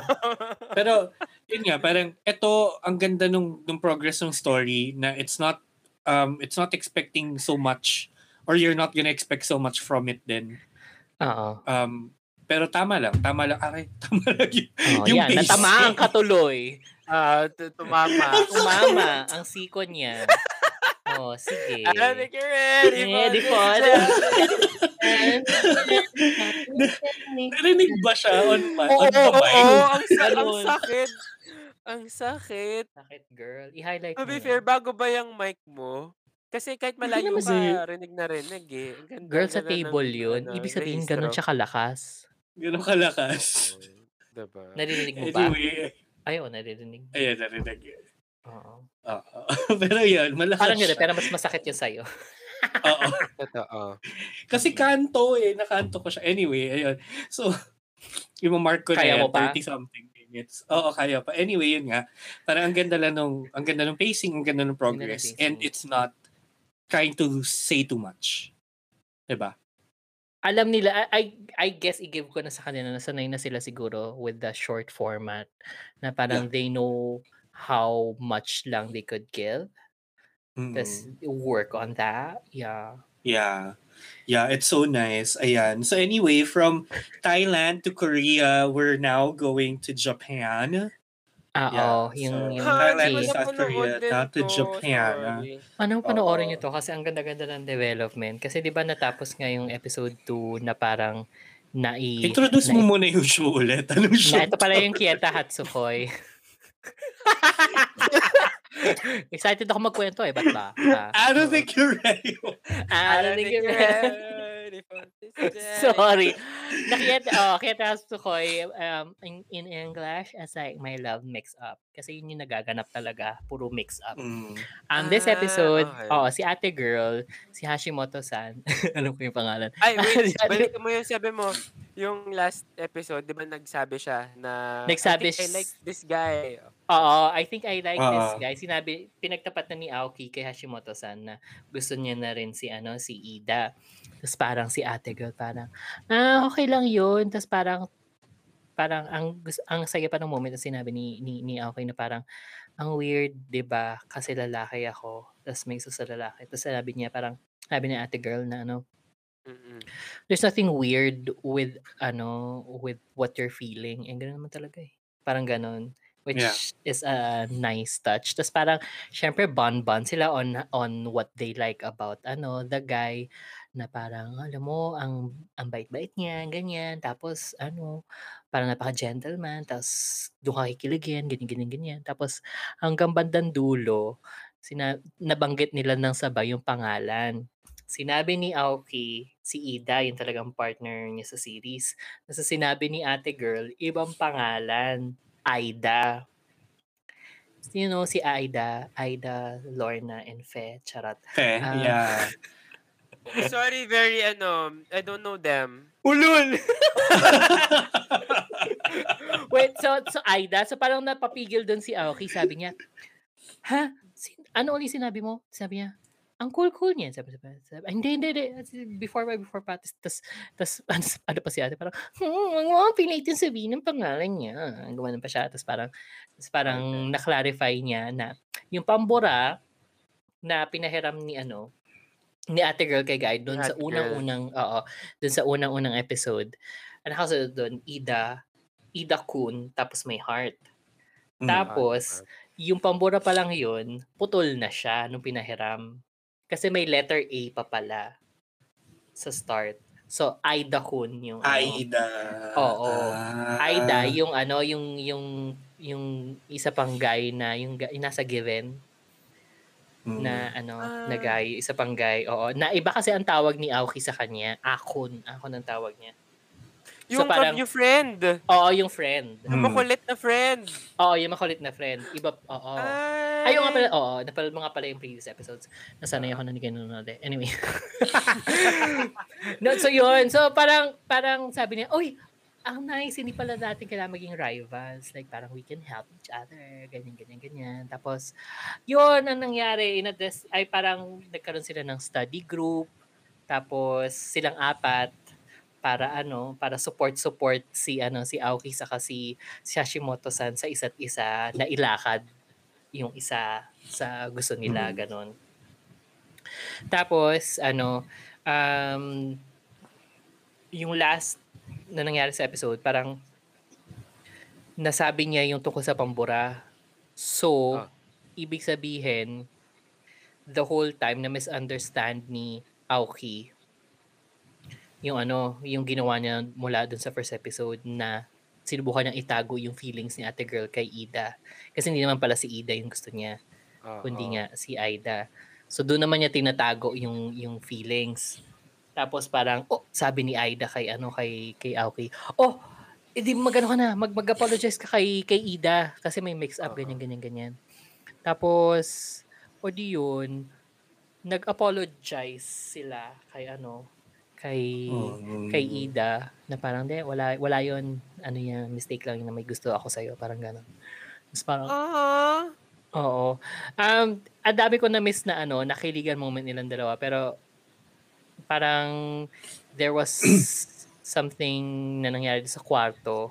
Pero, yun nga, parang, ito, ang ganda nung, nung progress ng story na it's not, um, it's not expecting so much or you're not gonna expect so much from it then. Oo. Um, pero tama lang, tama lang, aray, tama lang yun. Oh, Yung yan, basic. natamaan ka tuloy. Ah, tu- tumama. Umama ang siko niya. Oh, sige. I don't think you're ready for Ready for Narinig ba siya on, on oo, mic? oo, ang, sa- ang sakit. Ang sakit. Sakit, girl. I-highlight To mo. be yan. fair, bago ba yung mic mo? Kasi kahit malayo ka, rinig na rinig eh. Ganda, Girl, sa ganda ng, table yun. ano, Ibig sabihin, ganun siya kalakas. Ganun kalakas. Diba? Naririnig mo ba? Anyway, Ay, oo, naririnig. ayan, narinig yun. Oo. Oo. pero yun, malakas Parang siya. pero mas masakit yun sa'yo. Oo. Totoo. Kasi kanto eh, nakanto ko siya. Anyway, ayun. So, i-mark ko na Kaya yan, mo pa? 30 something minutes. Oo, kaya pa. Anyway, yun nga. Parang ang ganda lang nung, ang ganda ng pacing, ang ganda ng progress. And it's not trying to say too much. Diba? Alam nila, I, I, I guess i-give ko na sa kanila na sanay na sila siguro with the short format na parang they know how much lang they could give. Mm. Tapos work on that. Yeah. Yeah. Yeah, it's so nice. Ayan. So anyway, from Thailand to Korea, we're now going to Japan. Oo, Yeah, yung, so, yung Thailand, cake. South Korea, now to Japan. Ano panoorin Oo. niyo to kasi ang ganda-ganda ng development. Kasi 'di ba natapos nga yung episode 2 na parang nai Introduce nai- mo muna yung show ulit. Anong show? na ito pala yung Kieta Hatsukoi. Excited ako magkwento eh, ba't ba? Ah, I don't think you're ready. I don't think you're ready for this day. Sorry. Nakita, oh, Kieta Hatsukoi um, in, in English as like my love mix up. Kasi yun yung nagaganap talaga, puro mix up. Mm. Um, this Ah, episode, okay. oh, si ate girl, si Hashimoto-san, alam ko yung pangalan. Ay, wait. Balik mo yung sabi mo. Yung last episode, di ba nagsabi siya na Nagsabi I, think I like this guy. Oo, I think I like this guy. Sinabi, pinagtapat na ni Aoki kay Hashimoto-san na gusto niya na rin si, ano, si Ida. Tapos parang si ate girl, parang, ah, okay lang yun. Tapos parang, parang ang ang saya pa ng moment na sinabi ni ni, ni Aoki na parang ang weird, 'di ba? Kasi lalaki ako. Tapos may isa sa lalaki. Tapos sabi niya parang sabi ni ate girl na ano, Mm-mm. there's nothing weird with ano with what you're feeling. And ganoon naman talaga eh. Parang ganon. Which Yeah. is a nice touch. Tapos parang, syempre, bond-bond sila on on what they like about ano the guy na parang, alam mo, ang ang bait-bait niya, ganyan. Tapos, ano, parang napaka-gentleman. Tapos, doon ka kikiligin, ganyan, ganyan, ganyan. Tapos, hanggang bandang dulo, sina nabanggit nila ng sabay yung pangalan. Sinabi ni Aoki, si Ida, yung talagang partner niya sa series. Nasa sinabi ni ate girl, ibang pangalan. Aida. You know, si Aida, Aida, Lorna, and Fe, charot. Fe, Ah, yeah. Sorry, very ano, I don't know them. Ulul! Wait, so, so Aida, so parang napapigil doon si Aoki, sabi niya, ha? Sin- ano ulit sinabi mo? Sabi niya, ang cool-cool niya. Sabi, sabi, sabi, "Ay, hindi, hindi, hindi. Before pa, before pa. Tapos, tas, ano, ano pa si ate, parang, hmm, wag mo pilitin sabihin ng pangalan niya. Gumanon pa siya. Tapos parang, tapos parang na-clarify niya na yung pambura na pinahiram ni ano, ni ate girl kay Guy doon sa unang-unang, oo, doon sa unang-unang episode. Ano kasi doon, Ida, Ida Kun, tapos may heart. Mm. Tapos, yung pambura pa lang yun, putol na siya nung pinahiram. Kasi may letter A pa pala sa start. So, Aida Kun yung ano. Aida. Oo. Ah. Aida, yung ano, yung, yung, yung isa pang guy na, yung, ga- yung nasa given Mm. na ano, na Ah. guy, isa pang guy. Oo. Na iba kasi ang tawag ni Aoki sa kanya. Akon. Akon ang tawag niya. Yung so parang, yung friend. oo, yung friend. Yung Mm. makulit na friend. Oo, yung makulit na friend. Iba, oo. Ay, Ayun nga pala, oo, napanood mo nga pala yung previous episodes. Nasanay ako na kayo nanonood eh. Anyway. no, so yun. So parang, parang sabi niya, Uy, ang nice, hindi pala natin kailangan maging rivals. Like, parang we can help each other. Ganyan, ganyan, ganyan. Tapos, yun ang nangyari. In a des- ay parang nagkaroon sila ng study group. Tapos, silang apat para ano, para support-support si ano si Aoki saka si si Hashimoto-san sa isa't isa na ilakad yung isa sa gusto nila, ganon. Tapos, ano, um, yung last na nangyari sa episode, parang nasabi niya yung tungkol sa pambura. So, Ah. ibig sabihin, the whole time na misunderstand ni Aoki yung ano, yung ginawa niya mula dun sa first episode na sinubukan niyang itago yung feelings ni ate girl kay Ida. Kasi hindi naman pala si Ida yung gusto niya, Oo. kundi nga si Aida. So doon naman niya tinatago yung yung feelings. Tapos parang, oh, sabi ni Aida kay ano kay kay Aoki, oh, edi magano ka na, mag mag-apologize ka kay kay Ida kasi may mix up Oo. ganyan ganyan ganyan. Tapos o di yun, nag-apologize sila kay ano, kay Mm. kay Ida na parang de wala wala yon ano yan mistake lang yun na may gusto ako sa parang gano'n. Tapos parang Ah. Oo. Um, ang dami ko na miss na ano, nakiligan moment nilang dalawa. Pero, parang, there was something na nangyari sa kwarto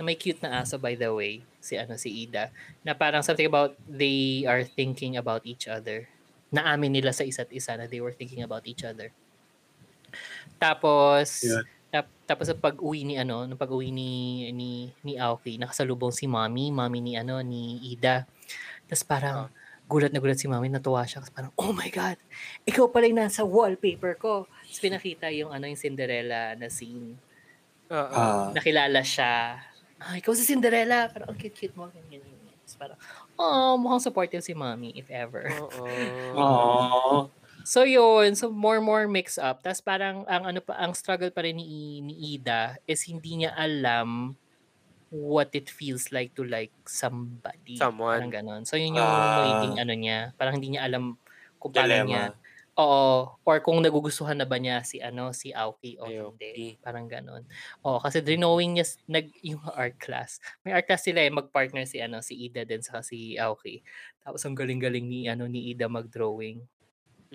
na may cute na aso by the way, si ano si Ida, na parang something about they are thinking about each other. Naamin nila sa isa't isa na they were thinking about each other. Tapos, Yeah. tap, tapos sa pag-uwi ni ano, nung pag-uwi ni ni ni Aoki, nakasalubong si Mommy, Mommy ni ano ni Ida. Tapos parang gulat na gulat si Mommy, natuwa siya kasi parang, "Oh my god. Ikaw pala yung nasa wallpaper ko." Tapos pinakita yung ano yung Cinderella na scene. Oo. Ah. Nakilala siya. Ah, ikaw si Cinderella. Parang, ang cute-cute mo. Ganyan. ganyan. Tapos parang, oh, mukhang supportive si Mommy, if ever. Oo. So yun, so more more mix up. Tapos parang ang ano pa ang struggle pa rin ni ni Ida is hindi niya alam what it feels like to like somebody. Someone. Parang ganon. So yun yung Ah. magiging ano niya. Parang hindi niya alam kung paano niya. Oo. Or kung nagugustuhan na ba niya si ano si Aoki o Aoki. hindi. Parang ganon. Oo, kasi drawing niya nag yung art class. May art class sila eh magpartner si ano si Ida din sa si Aoki. Tapos ang galing-galing ni ano ni Ida mag-drawing.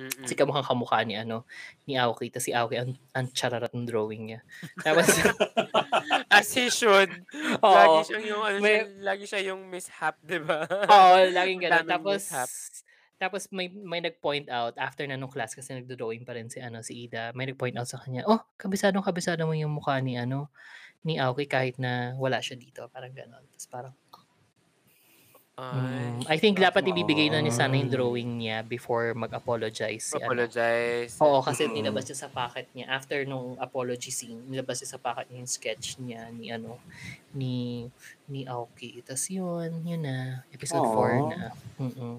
Mm-mm. Kasi kamukhang kamukha ni ano ni Aoki. Tapos si Aoki ang, ang chararat ng drawing niya. Tapos As he should. Oo. Lagi siyang yung, ano, May- siya, lagi siya yung mishap, di ba? Oo, laging ganun. Tapos, mishap. tapos may may nag-point out after na nung class kasi nagdo-drawing pa rin si ano si Ida. May nag-point out sa kanya, "Oh, kabisadong kabisado mo yung mukha ni ano ni Aoki kahit na wala siya dito." Parang gano'n. Tapos parang Mm, I think dapat ibibigay na ni Sana yung drawing niya before mag-apologize si ano. Apologize. Oo, kasi Mm. nilabas niya sa packet niya. After nung apology scene, nilabas niya sa packet niya yung sketch niya ni ano, ni ni Aoki. Tapos yun, yun na. Episode 4 Aw. na. Mm-mm.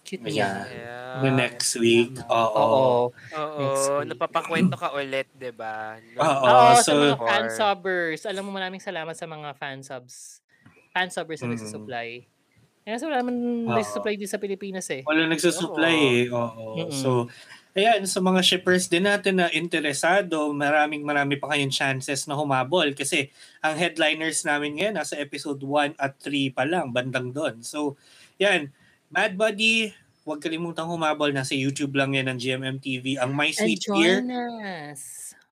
Cute niya. Yeah. The next week. Oo. Oo. Oo, napapakwento ka ulit, 'di ba? No? Oo, Oo, sa so- mga Or- fan subbers. Alam mo, maraming salamat sa mga fan subs. Fan subbers na Mm. Nagsusupply. Kaya wala naman Oo. nagsusupply din sa Pilipinas eh. Wala nagsusupply Oo. eh. Oo. Mm-mm. So, ayan, sa mga shippers din natin na interesado, maraming marami pa kayong chances na humabol kasi ang headliners namin ngayon nasa episode 1 at 3 pa lang, bandang doon. So, yan, Mad Buddy, huwag kalimutang humabol. Nasa YouTube lang yan ng GMM TV. Ang My And Sweet Ear, join us.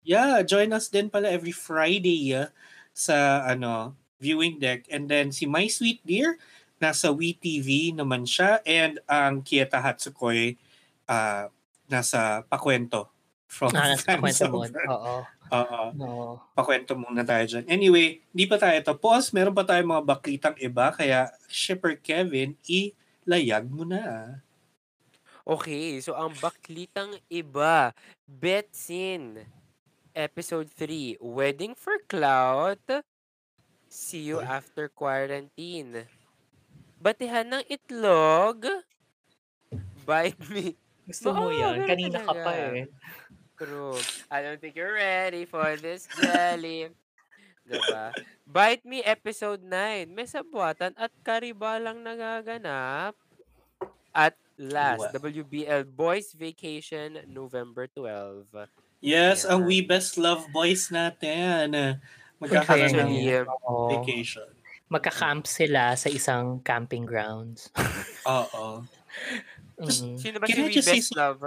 Yeah, join us din pala every Friday ah, sa ano viewing deck. And then si My Sweet Dear, nasa WeTV naman siya. And ang Kieta Hatsukoi, ah, nasa Pakwento. From Ah, nasa Fans kwento mo. Oo. Oo. Oo. Pakwento muna tayo dyan. Anyway, di pa tayo tapos. Meron pa tayong mga baklitang iba. Kaya, Shipper Kevin, ilayag mo na. Okay, so ang baklitang iba, Betsin, episode 3, Wedding for Clout, See you after quarantine. Batihan ng itlog, bite me. Gusto mo Oo, yan? Kanina ka pa eh. True. I don't think you're ready for this jelly. diba? Bite Me episode 9. May sabuatan at karibalang nagaganap. At last, Wow. WBL Boys Vacation November 12. Yes, ang Yan. We Best Love Boys natin. Magkakaroon ng vacation. Magka-camp sila sa isang camping grounds. Oo. Mm. Sino ba si Can I We just say Best Love?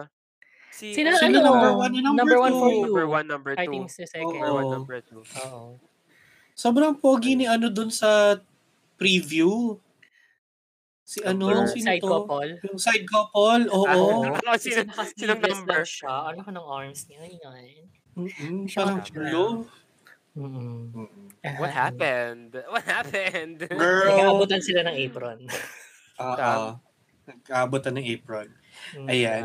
Si, Sino, Sino ano? number one number number one for two? you. Number 1, number 2. I think si second. Number 1, Oo. number 2. Oo. Sobrang pogi ni ano dun sa preview. Si ano, Number- sino Side to? couple. Yung side couple, oo. Oh, Sino- sinong number? siya. Ano ka ng arms niya? Mm-mm, Siya parang chulo. Mm-mm. What happened? What happened? Girl. Nag-aabutan sila ng apron. Oo. Nagkaabotan ng apron. Mm. Ayan.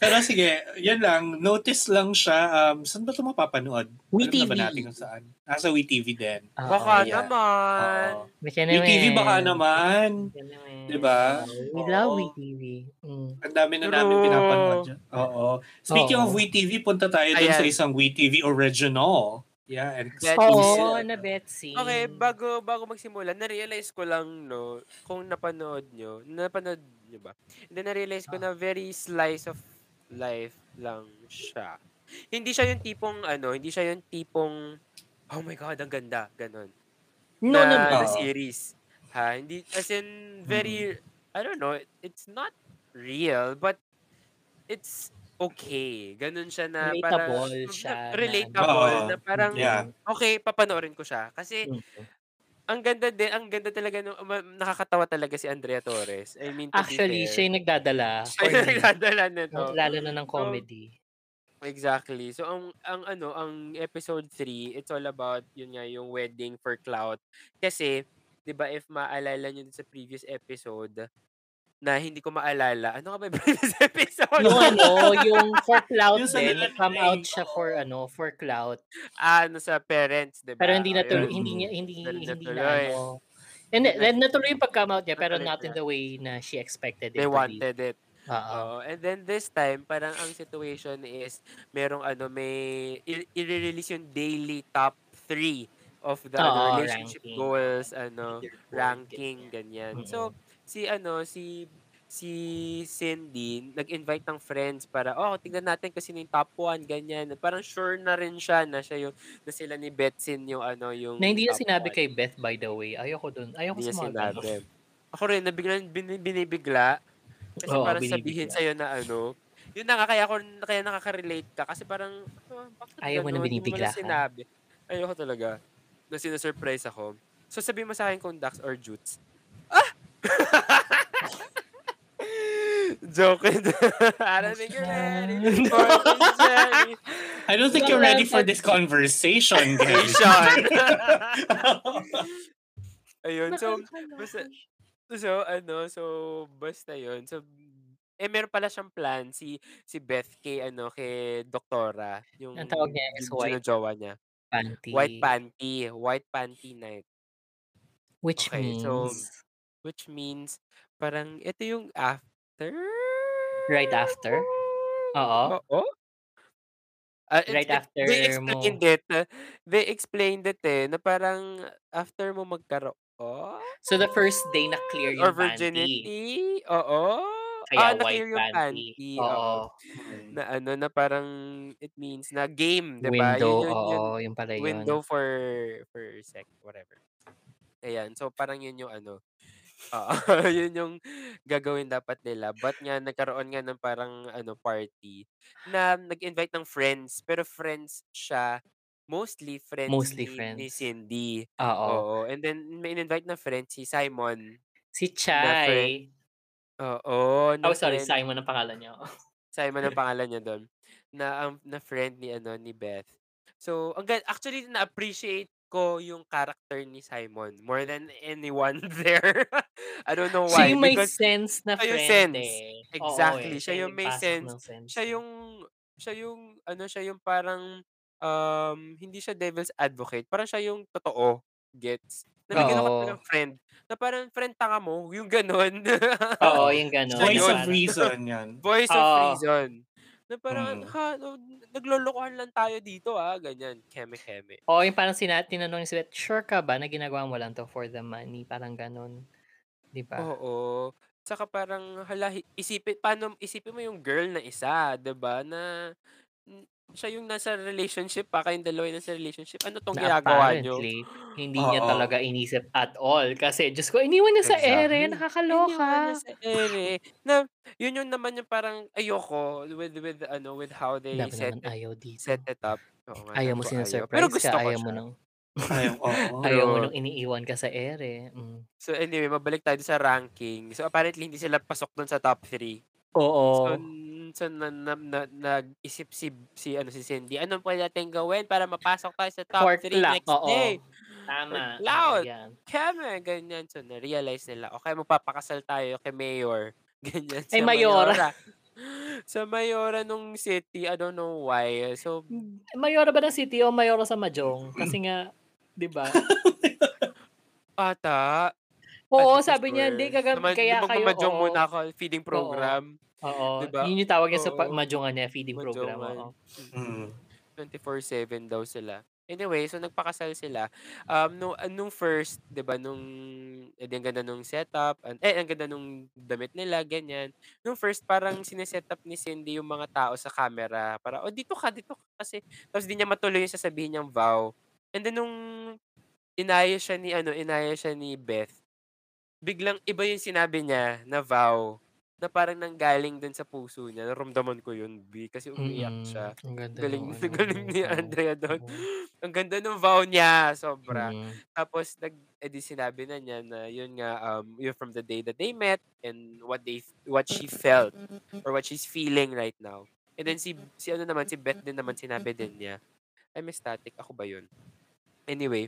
Pero sige, yan lang. Notice lang siya. Um, saan ba ito mapapanood? Alam na ba WeTV. natin kung saan? Nasa WeTV din. Oo. Baka Ayan. naman. Naman. WeTV baka naman. Baka naman. Diba? We love Oo. WeTV. Mm. Ang dami na True. namin pinapanood dyan. Oo. Speaking Oo. of WeTV, punta tayo dun Ayan. sa isang WeTV original. Yeah, and Betsy. Oo, exclusive. na Betsy. Okay, bago bago magsimula, na-realize ko lang, no, kung napanood nyo, napanood nyo ba? Hindi na-realize ko na very slice of life lang siya. Hindi siya yung tipong, ano, hindi siya yung tipong, oh my God, ang ganda, ganon. No, na, no, na Oo. series. Ha? Hindi, as in, very, I don't know, it's not real, but it's okay. Ganun siya na parang, Relatable siya na relatable, ano. na parang, Yeah. okay, papanoorin ko siya. Kasi, Mm. ang ganda din, ang ganda talaga, ma- nakakatawa talaga si Andrea Torres. I mean, Actually, siya yung nagdadala. Siya yung nagdadala nito. Lalo na ng comedy. Exactly. So ang ang ano, ang episode 3, it's all about yun nga yung wedding for clout. Kasi 'di ba if maalala niyo sa previous episode na hindi ko maalala. Ano ka ba yung previous episode? yung ano, yung for cloud Yung sa din, come out siya for ano, for cloud. Ah, ano sa parents, 'di ba? Pero hindi natuloy, hindi niya hindi Hindi hindi na natuloy. ano. Hindi, Hindi natuloy yung pag-come out niya pero not in the way na she expected it They wanted it. Oo. And then this time, parang ang situation is merong ano, may i-release yung daily top 3 of the ano, Oo, relationship ranking. goals, ano, ranking, ganyan. So, si ano, si si Cindy, nag-invite ng friends para, oh, tignan natin kasi yung top 1, ganyan. Parang sure na rin siya na siya yung, na sila ni Betsin yung ano, yung Na hindi top sinabi one. kay Beth by the way. Ayoko dun. Ayoko Hindi sa mga sinabi. ganun. Ako rin, nabigla, bin, binibigla. Kasi Oo, parang binibigla. sabihin sa'yo na ano, yun na nga, kaya, ako, kaya nakaka-relate ka. Kasi parang, oh, bakit Ayaw mo na binibigla ka. sinabi. Ayoko talaga. Na sinasurprise ako. So sabihin mo sa akin kung ducks or jutes. Joke. I don't think you're ready for this. I don't think you're ready for this conversation, guys. Ayun, so, basta, So, ano, so basta yun. So, eh, meron pala siyang plan si si Beth kay ano, kay doktora, yung Ang tawag niya is white jino-jowa niya. White panty. panty, white panty night. Which Okay, so means? Which means parang ito yung after? Right after? Oo. Oo? Ah, it Right it after they mo explained it, they explained it, eh, na parang after mo magkaroon So, the first day na clear or yung panty. virginity, oo. Ah, Kaya na-clear white yung panty. panty, Oo. oo. Hmm. Na ano, na parang it means na game, 'di ba? Window, Yun yun yun, oo, yun pala yun. window for for sex, whatever. Ayan, so parang yun yung ano, oo, yun yung gagawin dapat nila. But nga nagkaroon nga ng parang ano, party na nag-invite ng friends, pero friends siya, mostly friends Mostly ni ni friends. Cindy. Oo. Oo, and then may in-invite na friend si Simon. Si Na friend Chai. oo, na Oh, sorry, friend Simon ang pangalan niya. Simon ang pangalan niya dun, na, um, na friend ni ano, ni Beth. So, ang gan actually na-appreciate ko yung character ni Simon more than anyone there. I don't know Siya why, yung may because sense na siya yung friend, sense. eh. Oo, eh. Exactly, Siya siya yung may sense. ng sense, Siya yung siya yung ano, siya yung parang, um, hindi siya devil's advocate, parang siya yung totoo, gets? Na may gano'n ka Oo. talagang friend, na parang, "Friend tanga mo," yung gano'n. Oo, yung Siya gano'n. Voice yun. of reason yan. Voice of Oo. reason. Na parang, Mm. "Ha, no, naglolokohan lang tayo dito, ah," ganyan, keme-keme. Oo, yung parang sina tinanong ni Seth, "Sure ka ba na ginagawa mo lang 'to for the money?" Parang gano'n, 'di ba? Oo. Tsaka parang, hala, hi isipin paano isipin mo yung girl na isa, 'di ba, na siya yung nasa relationship pa, kayong dalawa yung nasa relationship, ano 'tong Na ginagawa niyo? apparently, hindi niya Oo. talaga inisip at all kasi Diyos ko, iniwan niya sa ere, Exactly. Iniwan nakakaloka. niya sa ere, na yun yung naman yung parang ayoko with with ano, with how they Dami set it ayaw dito. set it up. Oo Ayaw mo ayaw. Pero gusto ka, ko ayaw mo siya. ng Ayaw, mo nung iniiwan ka sa ere, hmm. So anyway, mabalik tayo sa ranking. So apparently hindi sila pasok dun sa top 3. So Oo. so na na na nag-isip si si ano, si Cindy, "Anong puwede nating gawin para mapasok tayo sa top Court 3 clock, next oo. day?" Tama, Loud, yan. keme, ganyan. So na-realize nila, "Okey, magpapakasal tayo kay Mayor." Ganyan, Ay, sa Mayora. Mayora. Sa Mayora nung city, I don't know why. So Mayora ba ng city o Mayora sa Mahjong? Kasi nga, 'di ba? Ata. Oo, sabi niya, "Hindi sure. gagam Nama kaya kayo" magma-mahjong oo. muna ako, feeding Oo. program. Oo, 'Di ba? yun yung tawag niya sa pa Oo. mahjongan niya, feeding program, oo. Mm. 24/7 daw sila. Anyway, so nagpakasal sila. Um, nung nung first, 'di ba, nung eh, ang ganda nung setup, an eh, ang ganda nung damit nila, ganyan. Nung first parang sine-setup ni Cindy yung mga tao sa camera para, "Oh, dito ka, dito ka kasi" tapos di niya matuloy yung sasabihin niyang vow. And then nung inayos siya ni ano, inayos siya ni Beth, biglang iba yung sinabi niya na vow, na parang nanggaling dun sa puso niya. Naramdaman ko yun, B, kasi umiiyak Mm, siya. ang ganda Galing ang galing ni. Andrea dun. Oo. Ang ganda nung vow niya, sobra. Mm. Tapos nag eh, di sinabi na niya na yun nga, um, yun from the day that they met and what they what she felt or what she's feeling right now. And then si si ano naman, si Beth din naman sinabi din niya, I'm ecstatic, ako ba yun? Anyway,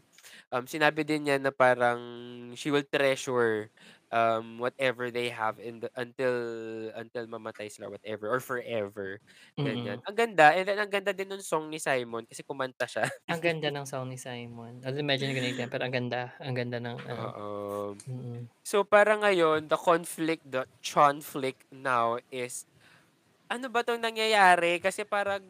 um, sinabi din niya na parang she will treasure um, whatever they have in the until until mamatay sila, whatever, or forever, ganyan. Mm. Ang ganda, and then ang ganda din nung song ni Simon kasi kumanta siya. Ang ganda ng sound ni Simon. Although medyo ganito pero ang ganda, ang ganda ng ano. Oo. Mm. So para ngayon, the conflict, the conflict now is ano ba 'tong nangyayari? Kasi parang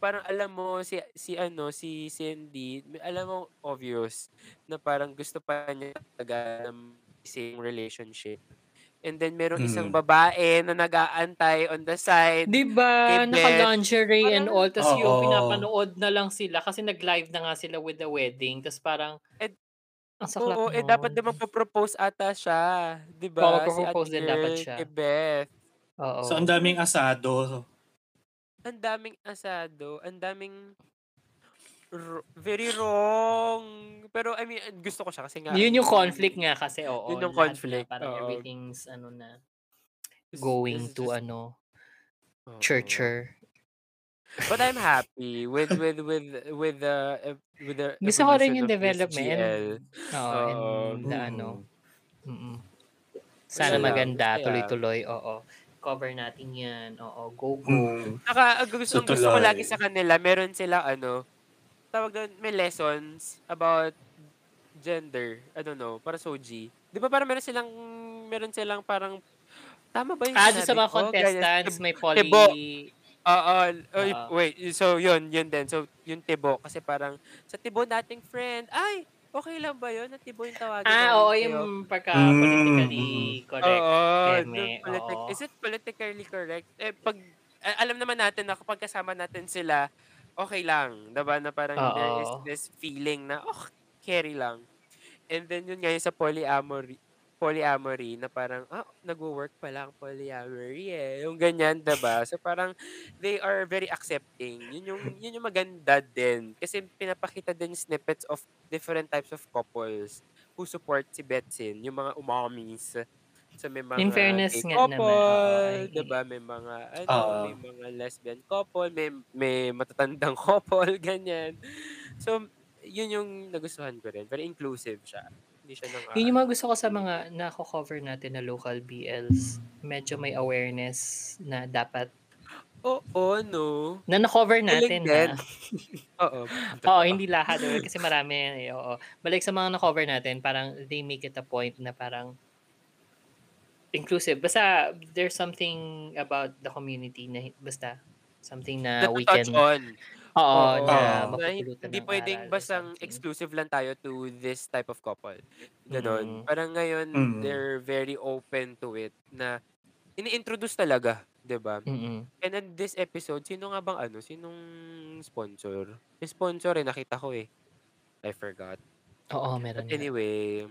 parang alam mo si si ano, si Cindy, alam mo obvious na parang gusto pa niya talaga ng same relationship. And then merong isang Mm. babae na nag-aantay on the side 'Di ba, naka-lingerie and all, tas yung Oo. pinapanood na lang sila kasi nag-live na nga sila with the wedding, tas parang Ed ang saklap oo, eh, dapat nun. din magpo-propose ata siya, 'di Oo, ba, si ate magpo-propose din dapat siya. kay Beth. Oo. So, ang daming asado. Ang daming asado, ang daming very wrong. Pero I mean, gusto ko siya kasi nga Yun yung conflict nga kasi, oo, yun yung lahat na conflict, parang oo. everything's ano na, going just to just ano, oo. churcher. But I'm happy with with with with the ev with the Gusto ko rin yung development oo, Oo. and the ano, Mm. mm. Sana Masaya, maganda, tuloy-tuloy, oo. Cover natin yan, oo, go, go. Mm. Saka, gusto, gusto ko lagi sa kanila, meron sila, ano, tawag doon, may lessons about gender. I don't know, para soji. Di ba parang meron silang, meron silang parang, tama ba yung Ah, doon sa mga ko? contestants, may poly... Tibo. Oo, Oo. wait, so yun, yun din. So, yung tibo, kasi parang, sa tibo nating friend, ay, okay lang ba yun? Na tibo yung tawagin Ah, oo, sa'yo? yung pagka politically mm. correct. Oo, Eme, dun politic, oo. is it politically correct? Eh, pag, alam naman natin na kapag kasama natin sila, okay lang. Diba? Na parang there is Oo. this feeling na, oh, carry lang. And then yun nga yung sa polyamory, polyamory na parang, ah, nagwo-work pa lang polyamory eh. Yung ganyan, diba? So parang, they are very accepting. Yun yung, yun yung maganda din. Kasi pinapakita din snippets of different types of couples who support si Betsin, yung mga umamis. So may mga In fairness gay nga naman, couple, ay- 'di ba? May mga ano, Oo. may mga lesbian couple, may may matatandang couple, ganyan. So yun yung nagustuhan ko rin. Very inclusive siya. Hindi siya nang Yun yung mga gusto ko sa mga nako-cover natin na local BLs. Medyo may awareness na dapat Oo, no. na na-cover natin na. Oo. Oo, hindi lahat. eh, Kasi marami eh. Oo. Balik sa mga na-cover natin, parang they make it a point na parang inclusive. Basta there's something about the community na basta something na we touch can on. Oo, Oo. na Na hindi ng pwedeng something. exclusive lang tayo to this type of couple. Ganon. Mm. Parang ngayon, Mm. they're very open to it na ini-introduce talaga, 'di ba? Mm-mm. And then this episode, sino nga bang ano? Sinong sponsor? Yung sponsor eh, nakita ko eh. I forgot. Oo, meron But anyway,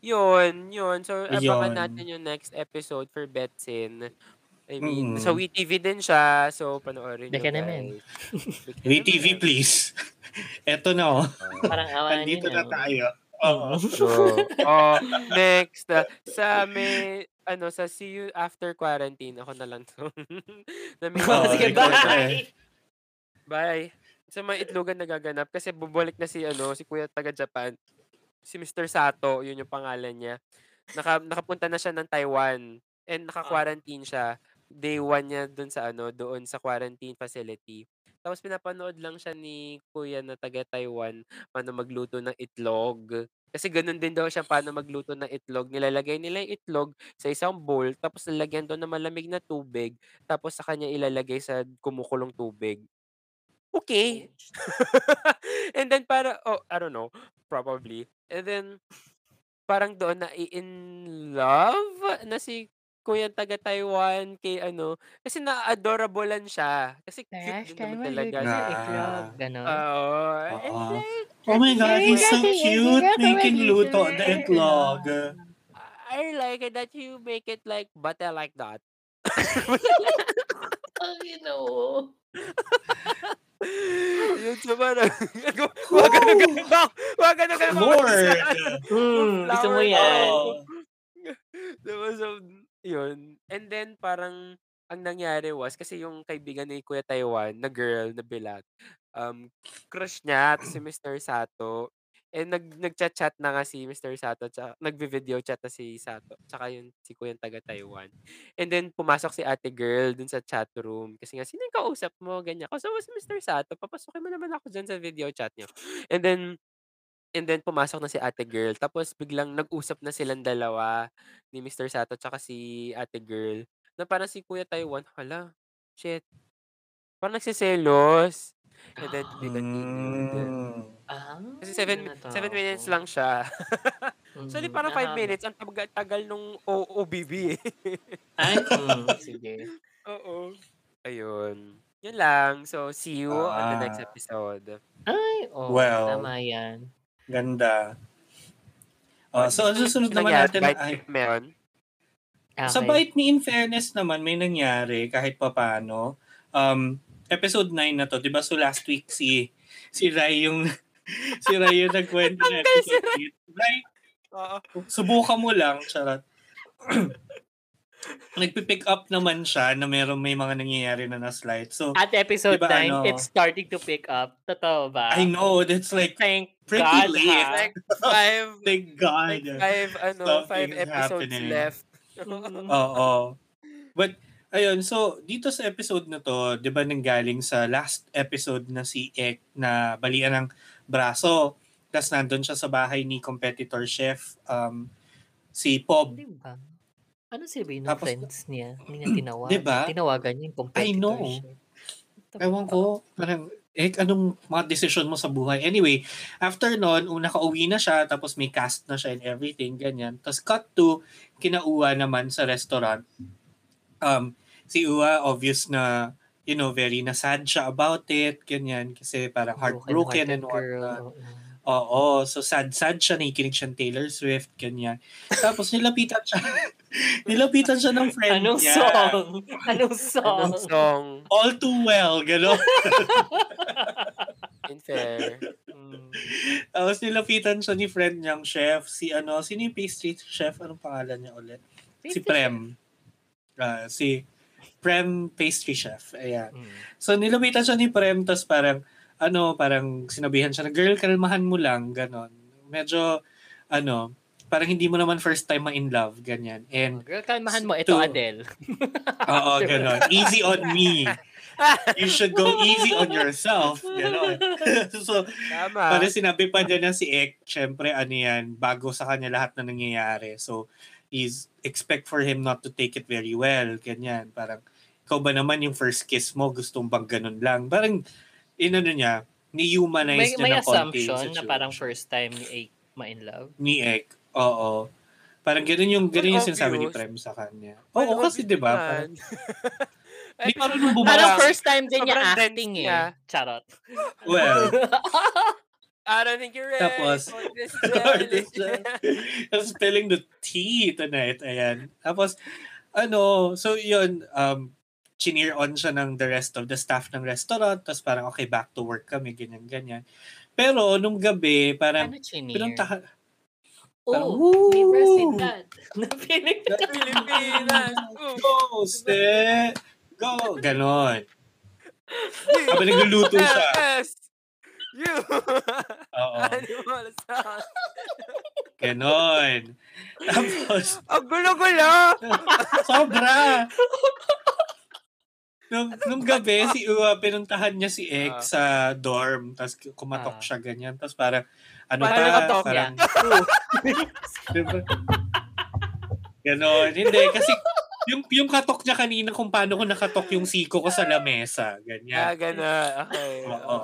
yun, yun. So, abangan natin yung next episode for Betsin. I mean, Mm. sa WeTV din siya. So, panoorin nyo Beka naman. WeTV, please. Eto na, oh. Parang awan Andito na tayo. Oo. True. oh, next. uh, sa may, ano, sa See You After Quarantine. Ako na lang to. na may Oo, Sige, na bye! eh. Bye. Sa mga itlogan nagaganap kasi bubalik na si ano si Kuya taga Japan. Si Mr. Sato, yun yung pangalan niya. Naka, nakapunta na siya ng Taiwan and naka-quarantine siya. Day one niya doon sa ano, doon sa quarantine facility. Tapos pinapanood lang siya ni Kuya na taga Taiwan paano magluto ng itlog. Kasi ganun din daw siya paano magluto ng itlog. Nilalagay nila yung itlog sa isang bowl, tapos lalagyan doon ng malamig na tubig, tapos sa kanya ilalagay sa kumukulong tubig. Okay. And then para, oh, I don't know, probably. And then, parang doon na in love na si Kuya taga Taiwan kay ano, kasi na-adorabulan siya. Kasi cute Gosh, din naman Taiwan, talaga. Na- ng itlog. Ganon. Oo. Oh my God, he's so cute making luto the ay, itlog. I like it that you make it like butter like that. Ang ino. Yun so parang, wag ganun ganun ba? Wag ganun ganun Lord! Hmm, gusto mo yan. Diba, so, yun. And then, parang, ang nangyari was, kasi yung kaibigan ni Kuya Taiwan, na girl, na bilat, um, crush niya, to si Mr. Sato. And nag, nagchat-chat na nga si Mr. Sato, tsaka, nagvi-video chat na si Sato, tsaka yung si Kuya taga Taiwan. And then, pumasok si ate girl dun sa chat room. Kasi nga, sino yung kausap mo? Ganyan. Kausap mo si Mr. Sato, papasukin mo naman ako dyan sa video chat niyo. And then, And then pumasok na si ate girl. Tapos biglang nag-usap na silang dalawa ni Mr. Sato tsaka si ate girl. Na parang si Kuya Taiwan, hala, shit. Parang nagsiselos. And then they continued. Mm. Ah, Kasi seven, natakot. seven minutes lang siya. Actually, Mhm, parang five minutes. Ang tagal, tagal nung O- OBB eh. Ay, mm, sige. Oo. Ayun. Yun lang. So, see you on the next Ah. episode. Ay, oh, Well. tama yan. Ganda. Oh, so, ang susunod naman natin kahit ay... meron. Sa Okay. Bite Me, in fairness naman, may nangyari kahit papano. Um, episode 9 na to, di ba? So last week, si si Rai yung si Rai yung nagkwento na episode 8. Rai, Oo. subukan mo lang, charot. Nagpipick up naman siya na meron may mga nangyayari na na-slide. So, At episode Diba, 9, ano? it's starting to pick up. Totoo ba? I know, that's like, Thank pretty God, late. ha? Like, five, thank God. like five, ano, five episodes happening. left. Oo. But, ayun, so, dito sa episode na to, di ba nanggaling sa last episode na si Ek na balian ng braso. Tapos nandun siya sa bahay ni competitor chef, um, si Pob. Diba? Ano silbi ng Tapos- friends niya? Hindi niya tinawag. Diba? Tinawagan niya yung competitor I know. the Ewan ko, parang, eh, anong mga decision mo sa buhay? Anyway, after nun, una ka-uwi na siya, tapos may cast na siya and everything, ganyan. Tapos cut to, kinauwa naman sa restaurant. Um, si Uwa, obvious na, you know, very na-sad siya about it, ganyan, kasi parang heartbroken and whatnot. girl, oo. So sad-sad siya, nakikinig siya ng Taylor Swift, ganyan. Tapos nilapitan siya, nilapitan siya ng friend Anong niya. song? Anong song? Anong song? All too well, gano'n. Unfair. Mm. Tapos nilapitan siya ni friend niyang chef, si ano, sino yung pastry chef? Anong pangalan niya ulit? si Pastry Prem. Ah, si Prem pastry chef. Ayan. Mm. So nilapitan siya ni Prem, tapos parang, ano, parang sinabihan siya na, girl, kalmahan mo lang, ganon. Medyo, ano, parang hindi mo naman first time ma-in love, ganyan. And, Girl, kalmahan mo. Ito, To- Adele. oo, ganon. Easy on me. You should go easy on yourself. Ganon. so, Tama. Para sinabi pa din na si Ek, syempre ano yan, bago sa kanya lahat na nangyayari. So, is expect for him not to take it very well. Ganyan. Parang, ikaw ba naman yung first kiss mo, gustong bang ganun lang? Parang, inano niya, May, ni-humanize may niya ng konti yung assumption na parang first time ni A ma-in love. Ni Ek, oo. Parang ganun yung, ganun yung sinasabi ni. Prem sa kanya. Oo, kasi obvious di ba? Parang, di parang nung Parang bumaba, first time din niya acting eh. Charot. well, I don't think you're ready Tapos- for this challenge. I'm spilling the tea tonight. Ayan. Tapos, ano, so yun, um, chineer on siya ng the rest of the staff ng restaurant. Tapos parang, okay, back to work kami, ganyan, ganyan. Pero, nung gabi, parang, Ano chineer? pinuntahan, Parang, Oh, may president. Napiling Pilipinas. go, ste, go, ganon. Habang nagluluto siya. Yes. You. Oo, Animal sound. ganon. Tapos, Ang gulo-gulo. Sobra! nung, nung gabi, si Uwa, pinuntahan niya si Ek Ah. sa dorm. Tapos kumatok Ah. siya ganyan. Tapos parang, ano Paano pa, nakatok parang, diba? Ganon. Hindi, kasi yung, yung katok niya kanina kung paano ko nakatok yung siko ko sa lamesa. Ah, Ganyan. gano'n. Okay. Oo.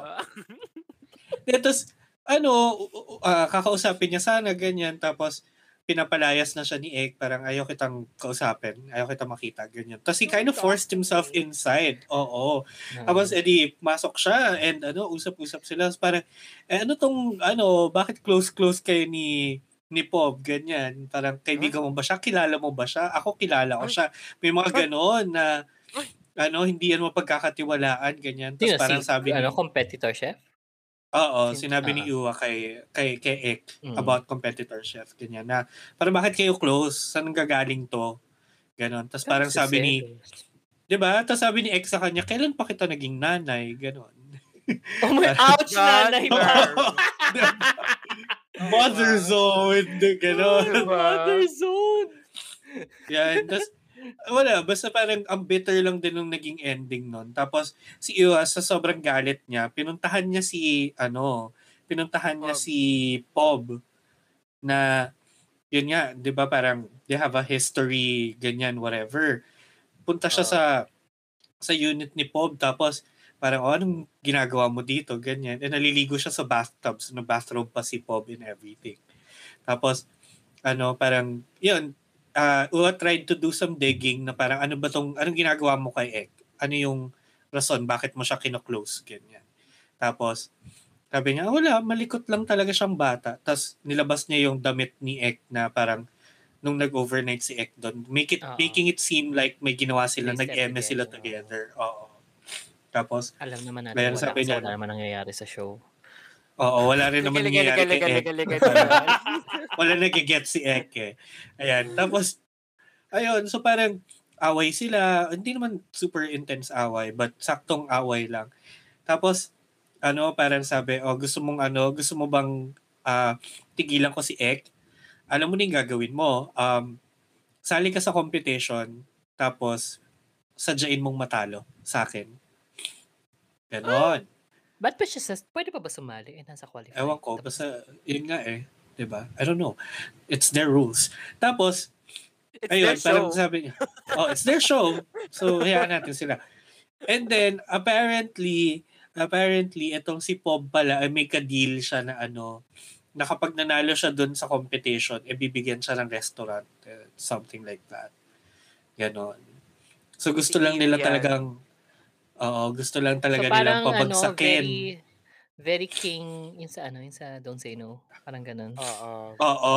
Eh, Tapos, ano, u- u- ah, kakausapin niya sana, ganyan. Tapos, pinapalayas na siya ni Ek, parang ayaw kitang kausapin, ayaw kitang makita, ganyan. Tapos he kind of forced himself inside. Oo. Tapos, edi, masok siya, and ano, usap-usap sila. Tapos parang, eh, ano tong, ano, bakit close-close kayo ni ni Pob, ganyan. Parang, kaibigan mo ba siya? Kilala mo ba siya? Ako, kilala ko siya. May mga ganon na, ano, hindi yan mapagkakatiwalaan, ganyan. Tapos parang si, sabi ano, ni, competitor chef? Oo, Sin- sinabi ah. ni Iwa kay kay kay Ek Mm. about competitor chef ganyan na para bakit kayo close? Saan gagaling to? Ganon. Tapos parang sabi ni, 'di ba? Tapos sabi ni Ek sa kanya, kailan pa kita naging nanay? Ganon. Oh my, ouch nanay. Mother zone, ganon. Mother zone. Yan. Tapos, wala, basta parang ang bitter lang din nung naging ending nun. Tapos, si Iwa, sa sobrang galit niya, pinuntahan niya si, ano, pinuntahan niya Pob. si Pob na, yun nga, di ba parang, they have a history, ganyan, whatever. Punta siya Oo. sa, sa unit ni Pob, tapos, parang, oh, anong ginagawa mo dito, ganyan. And naliligo siya sa bathtub, so na bathrobe pa si Pob and everything. Tapos, ano, parang, yun, uh, Ua tried to do some digging na parang ano ba tong, anong ginagawa mo kay Ek? Ano yung rason, bakit mo siya kino-close? Ganyan. Tapos, sabi niya, "Ah, wala, malikot lang talaga siyang bata. Tapos, nilabas niya yung damit ni Ek na parang, nung nag-overnight si Ek doon, make it, Oo. making it seem like may ginawa sila, nag-eme sila together. Oo. Tapos, Alam naman natin, wala, sabi niya, naman nangyayari sa show. Oo, wala rin naman nangyayari kay Ek. wala nag-get si Ek eh. Ayan. Tapos, ayun, so parang away sila. Hindi naman super intense away, but saktong away lang. Tapos, ano, parang sabi, oh, gusto mong ano, gusto mo bang ah, tigilan ko si Ek? Alam mo na yung gagawin mo. Um, sali ka sa competition, tapos sadyain mong matalo sa akin. Ganon. Ba't pa siya sa... Pwede pa ba sumali? Eh, nasa qualify. Ewan ko, basta yun nga eh. 'di ba? I don't know. It's their rules. Tapos, It's ayun, their parang show. sabi niya, oh, it's their show. So, hayaan natin sila. And then, apparently, apparently, itong si Pob pala, ay may ka-deal siya na ano, na kapag nanalo siya dun sa competition, e bibigyan siya ng restaurant. eh, something like that. Ganon. So, gusto lang nila talagang, oo, gusto lang talaga so, parang nilang ano, pabagsakin. very, very king yung sa ano, yung sa Don't Say No. Parang ganun. Oo. Oo.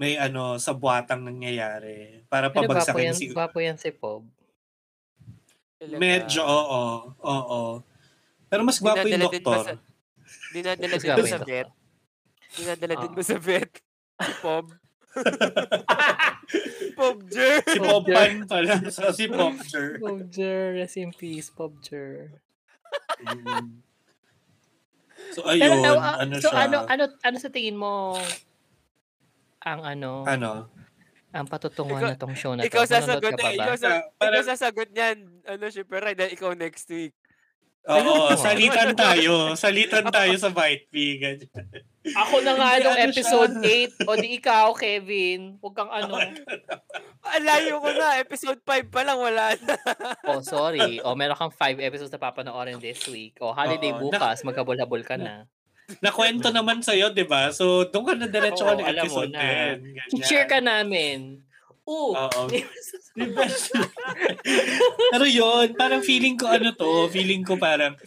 May ano, sa buwatang nangyayari. Para Pero gwapo pabagsakin yan, si... gwapo yan si Pob. Talaga. Medyo, oo. Oo. Pero mas gwapo yung Dinadala din ba doktor. Dinadala Mas din ba sa vet? Dinadala din Oo. ba sa vet? Si Pob? Pob Jer! Si Popan pala. So, si Popger. Pobjer, rest in peace, Pobjer. So, Pero ayun. now, ah, ano so siya? ano, ano, ano sa tingin mo ang ano, Ano? ang patutunguhan Ikaw- na tong show na to? Ikaw Manonood sasagot ka pa na, ba? ikaw, sa, ikaw sasagot niyan. Ano, syempre, right, dahil ikaw next week. Oo, salitan tayo. Salitan tayo sa Bite Me. Ganyan. Ako na nga nung ano episode siya? 8. O di ikaw, Kevin. Huwag kang ano. Ang layo ko na. Episode 5 pa lang, wala na. Oh, sorry. O, meron kang 5 episodes na papanoorin this week. O, holiday Oo, bukas, magkabul-habol ka na. Nakwento naman sa'yo, di ba? So, doon ka na diretso ka ng alam mo episode na. 10. Ganyan. I-share ka namin. Oo. Oo. Di ba? Pero yun, parang feeling ko ano to, feeling ko parang,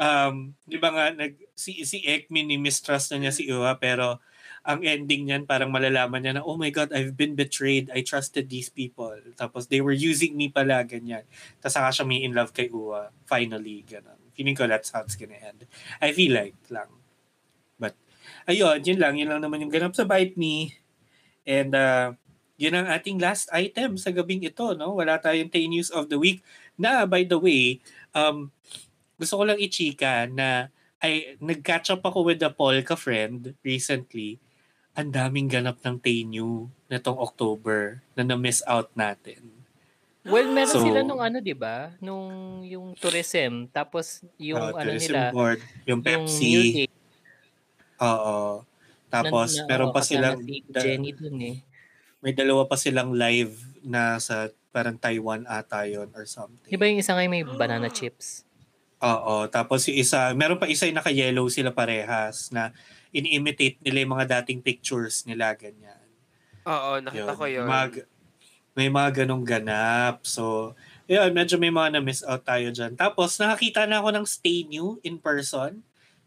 um, di ba nga, nag, si, si Ekmin, ni mistrust na niya si Iwa, pero ang ending niyan, parang malalaman niya na, oh my God, I've been betrayed. I trusted these people. Tapos they were using me pala, ganyan. Tapos saka siya may in love kay Uwa. Finally, ganun. Feeling ko that's how it's gonna end. I feel like lang. But, ayun, yun lang. Yun lang naman yung ganap sa Bite Me. And, uh, yun ang ating last item sa gabing ito, no? Wala tayong Tay News of the Week na, by the way, um, gusto ko lang i-chika na ay nag-catch up ako with a Polka friend recently. Ang daming ganap ng New na tong October na na-miss out natin. Well, meron So- sila nung ano, di ba? Nung yung tourism. Tapos yung Uh, ano tourism nila. board, yung Yung Pepsi. music. Oo. Tapos, na- na- meron pa silang, Jenny dun eh. May dalawa pa silang live na sa parang Taiwan ata yun or something. Di ba yung isa ngayon may banana chips? Oo. Tapos yung isa, meron pa isa yung naka-yellow sila parehas na ini-imitate nila yung mga dating pictures nila, ganyan. Oo, nakita ko yun. Mag, may mga ganong ganap. So, yun, medyo may mga na-miss out tayo dyan. Tapos, nakakita na ako ng Stay New in person.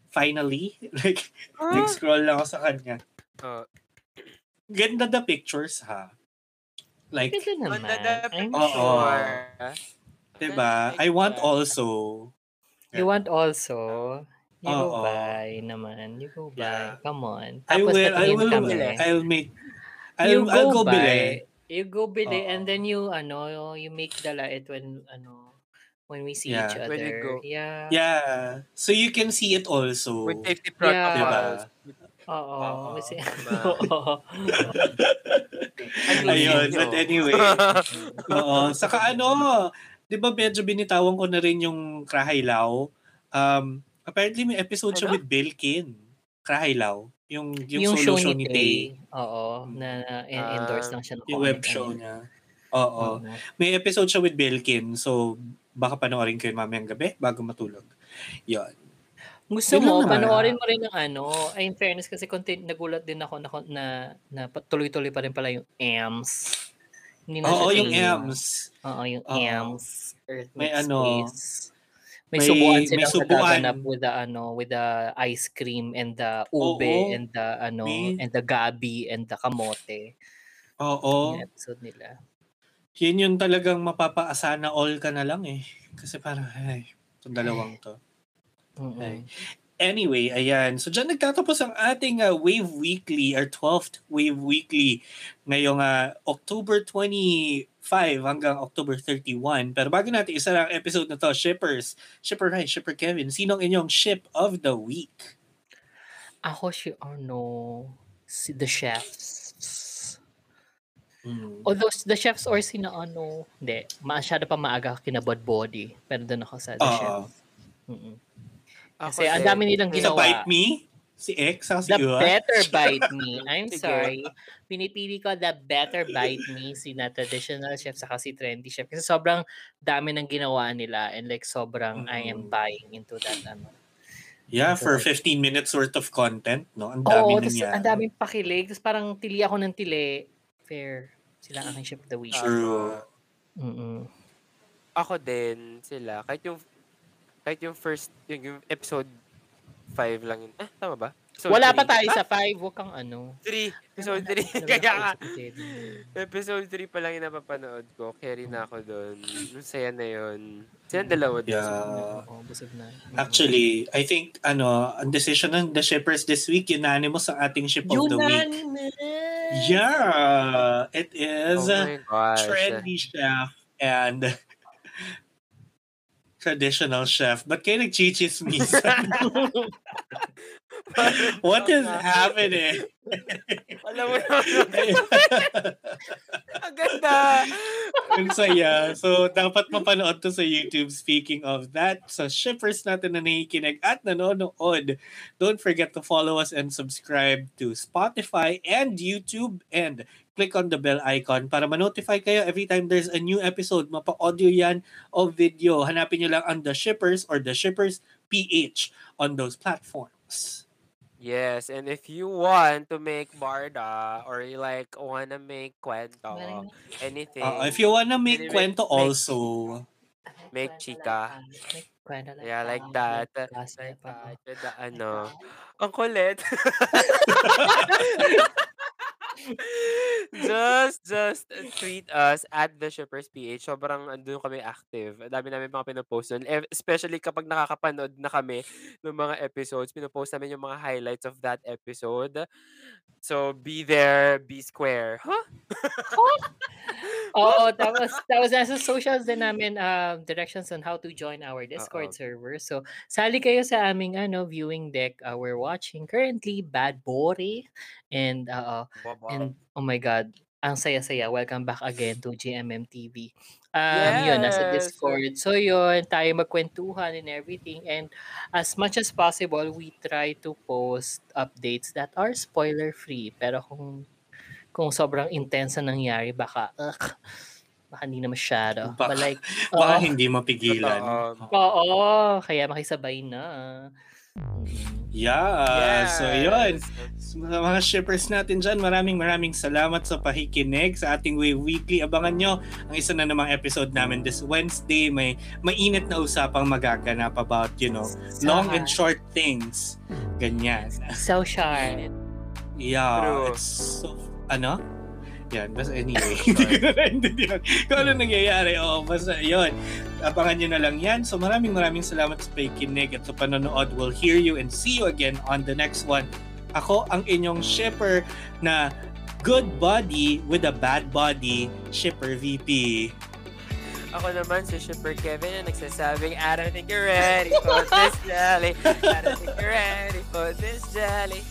Finally. Like, Ah. nag-scroll lang ako sa kanya. Oo. Ganda the pictures, ha? Like, Ganda On naman. the, the I'm Oo. picture. diba? I want also. You want also? You Oo. go buy naman. You go buy. Yeah. Come on. I Tapos will, I will, kami. I'll make, you I'll, I'll go buy. bili. You go bili and then you ano you make the light when ano when we see Yeah. each other. When go. Yeah. Yeah. So you can see it also. With safety Yeah. protocols. Oo. Oo. Kasi? Oo. Ayun, but anyway. Oo. Saka ano, di ba medyo binitawan ko na rin yung Krahaylaw. Um, apparently may episode siya Ano? with Belkin. Krahaylaw. Yung, yung, yung solo show ni Tay. Tay. Oo. Na, Ah, endorse lang siya. ng Yung web show niya. Oo. Oo. May episode siya with Belkin. So, baka panoorin ko yun mamayang gabi bago matulog. Yun. Gusto Yun mo, naman. panoorin mo rin ng ano. Ay, in fairness kasi content, nagulat din ako na, na, na tuloy-tuloy pa rin pala yung AMS. Hindi na Oo, yung. AMS. Oo, yung Oo. AMS. Earth May ano, space. May, may- subuan may silang subuan. nagaganap with the ano, with the ice cream and the ube Oo. and the ano May- and the gabi and the kamote. Oo. Yung episode nila. Yun yung talagang mapapaasana all ka na lang eh. Kasi parang, ay, itong dalawang to. Mm-mm. Ay. Anyway, ayan. So, dyan nagtatapos ang ating uh, Wave Weekly, our 12th Wave Weekly ngayong uh, October 25 hanggang October 31. Pero bago natin isa ang episode na to, Shippers, Shipper Rai, Shipper Kevin, sinong inyong ship of the week? Ako si ano, si The Chefs. Mm. Although the chefs or sina ano, hindi, masyado pa maaga kina Bod Body. Pero doon ako sa the Oo. chefs. Mm-mm. Kasi ang dami nilang Sa ginawa. Bite Me, si X, saka si The Iwa. better bite me. I'm sorry. Pinipili ko the better bite me, si na traditional chef saka si trendy chef. Kasi sobrang dami ng ginawa nila and like sobrang I am buying into that. Ano. Yeah, for 15 minutes worth of content, no? Ang dami Oo, nangyari. ang daming pakilig. Tapos parang tili ako ng tili. Fair. Sila ang aking chef of the week. True. Mm-mm. Ako din sila. Kahit yung kahit yung first yung, yung episode 5 lang yun. Eh, tama ba? Episode Wala pa three. tayo Ah, sa 5. Huwag kang ano. 3. Episode 3. Wala Kaya pa nga. excited. Episode 3 pa lang yung napapanood ko. Carry na ako doon. Yung saya na yun. Siya dalawa din. Yeah. Mm-mm. Actually, I think, ano, ang decision ng the shippers this week, unanimous ang ating ship of the week. Unanimous! Yeah! It is Oh trendy chef and traditional chef. Ba't kayo nagchichismisan? What is happening? Alam mo. Ang ganda. Ang saya. So, dapat mapanood to sa YouTube. Speaking of that, sa shippers natin na nakikinig at nanonood, don't forget to follow us and subscribe to Spotify and YouTube and click on the bell icon para ma-notify kayo every time there's a new episode. Mapa-audio yan o video. Hanapin nyo lang ang The Shippers or The Shippers PH on those platforms. Yes, and if you want to make barda or you like wanna make kwento, anything, Uh, if you wanna make Make- kwento make- also, make chika. Kwento like Yeah, like that. that. Last Like that. With the, ano. Ang kulit. just, just tweet us at the Shippers PH. Sobrang andun kami active. Ang dami namin mga pinopost doon. Eh, Especially kapag nakakapanood na kami ng mga episodes, pinopost namin yung mga highlights of that episode. So, be there, be square. Huh? Oo, tapos, tapos nasa socials din namin uh, directions on how to join our Discord Oo. server. So, sali kayo sa aming ano viewing deck. Uh, we're watching currently Bad Boy and uh, and oh my god, ang saya-saya. Welcome back again to GMM TV. Um, yun, nasa Yes. Discord. So yun, tayo magkwentuhan and everything. And as much as possible, we try to post updates that are spoiler-free. Pero kung kung sobrang intense na nangyari, baka, ugh, baka hindi na masyado. Baka- But like, baka oo. hindi mapigilan. Totoo. Oo, kaya makisabay na. Mm. Yeah, so yun. Sa mga shippers natin dyan, maraming maraming salamat sa pakikinig sa ating Way Weekly. Abangan nyo ang isa na namang episode namin this Wednesday. May mainit na usapang magaganap about, you know, long and short things. Ganyan. So sharp. Yeah, True. it's so, ano? Yan, basta anyway, hindi ko na naintindihan kung ano nangyayari. Oo, basta yun. Abangan nyo na lang yan. So maraming maraming salamat sa pakikinig at sa panonood. We'll hear you and see you again on the next one. Ako ang inyong shipper na good body with a bad body, shipper VP. Ako naman si Shipper Kevin na nagsasabing, I don't think you're ready for this jelly. I don't think you're ready for this jelly.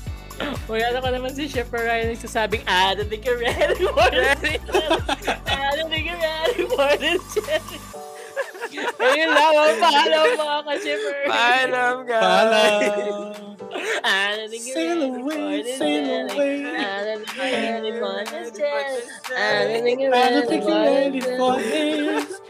Wala na ka naman si Shipper Ryan nagsasabing, I don't think you're ready for this. I don't think you're ready for this. Ayun lang, oh, paalam mga ka-Shipper. Paalam, guys. Paalam! I don't think you're Sail ready away, for this. sail jelly. away. I don't think you're ready for this. I don't think you're I don't ready think for this.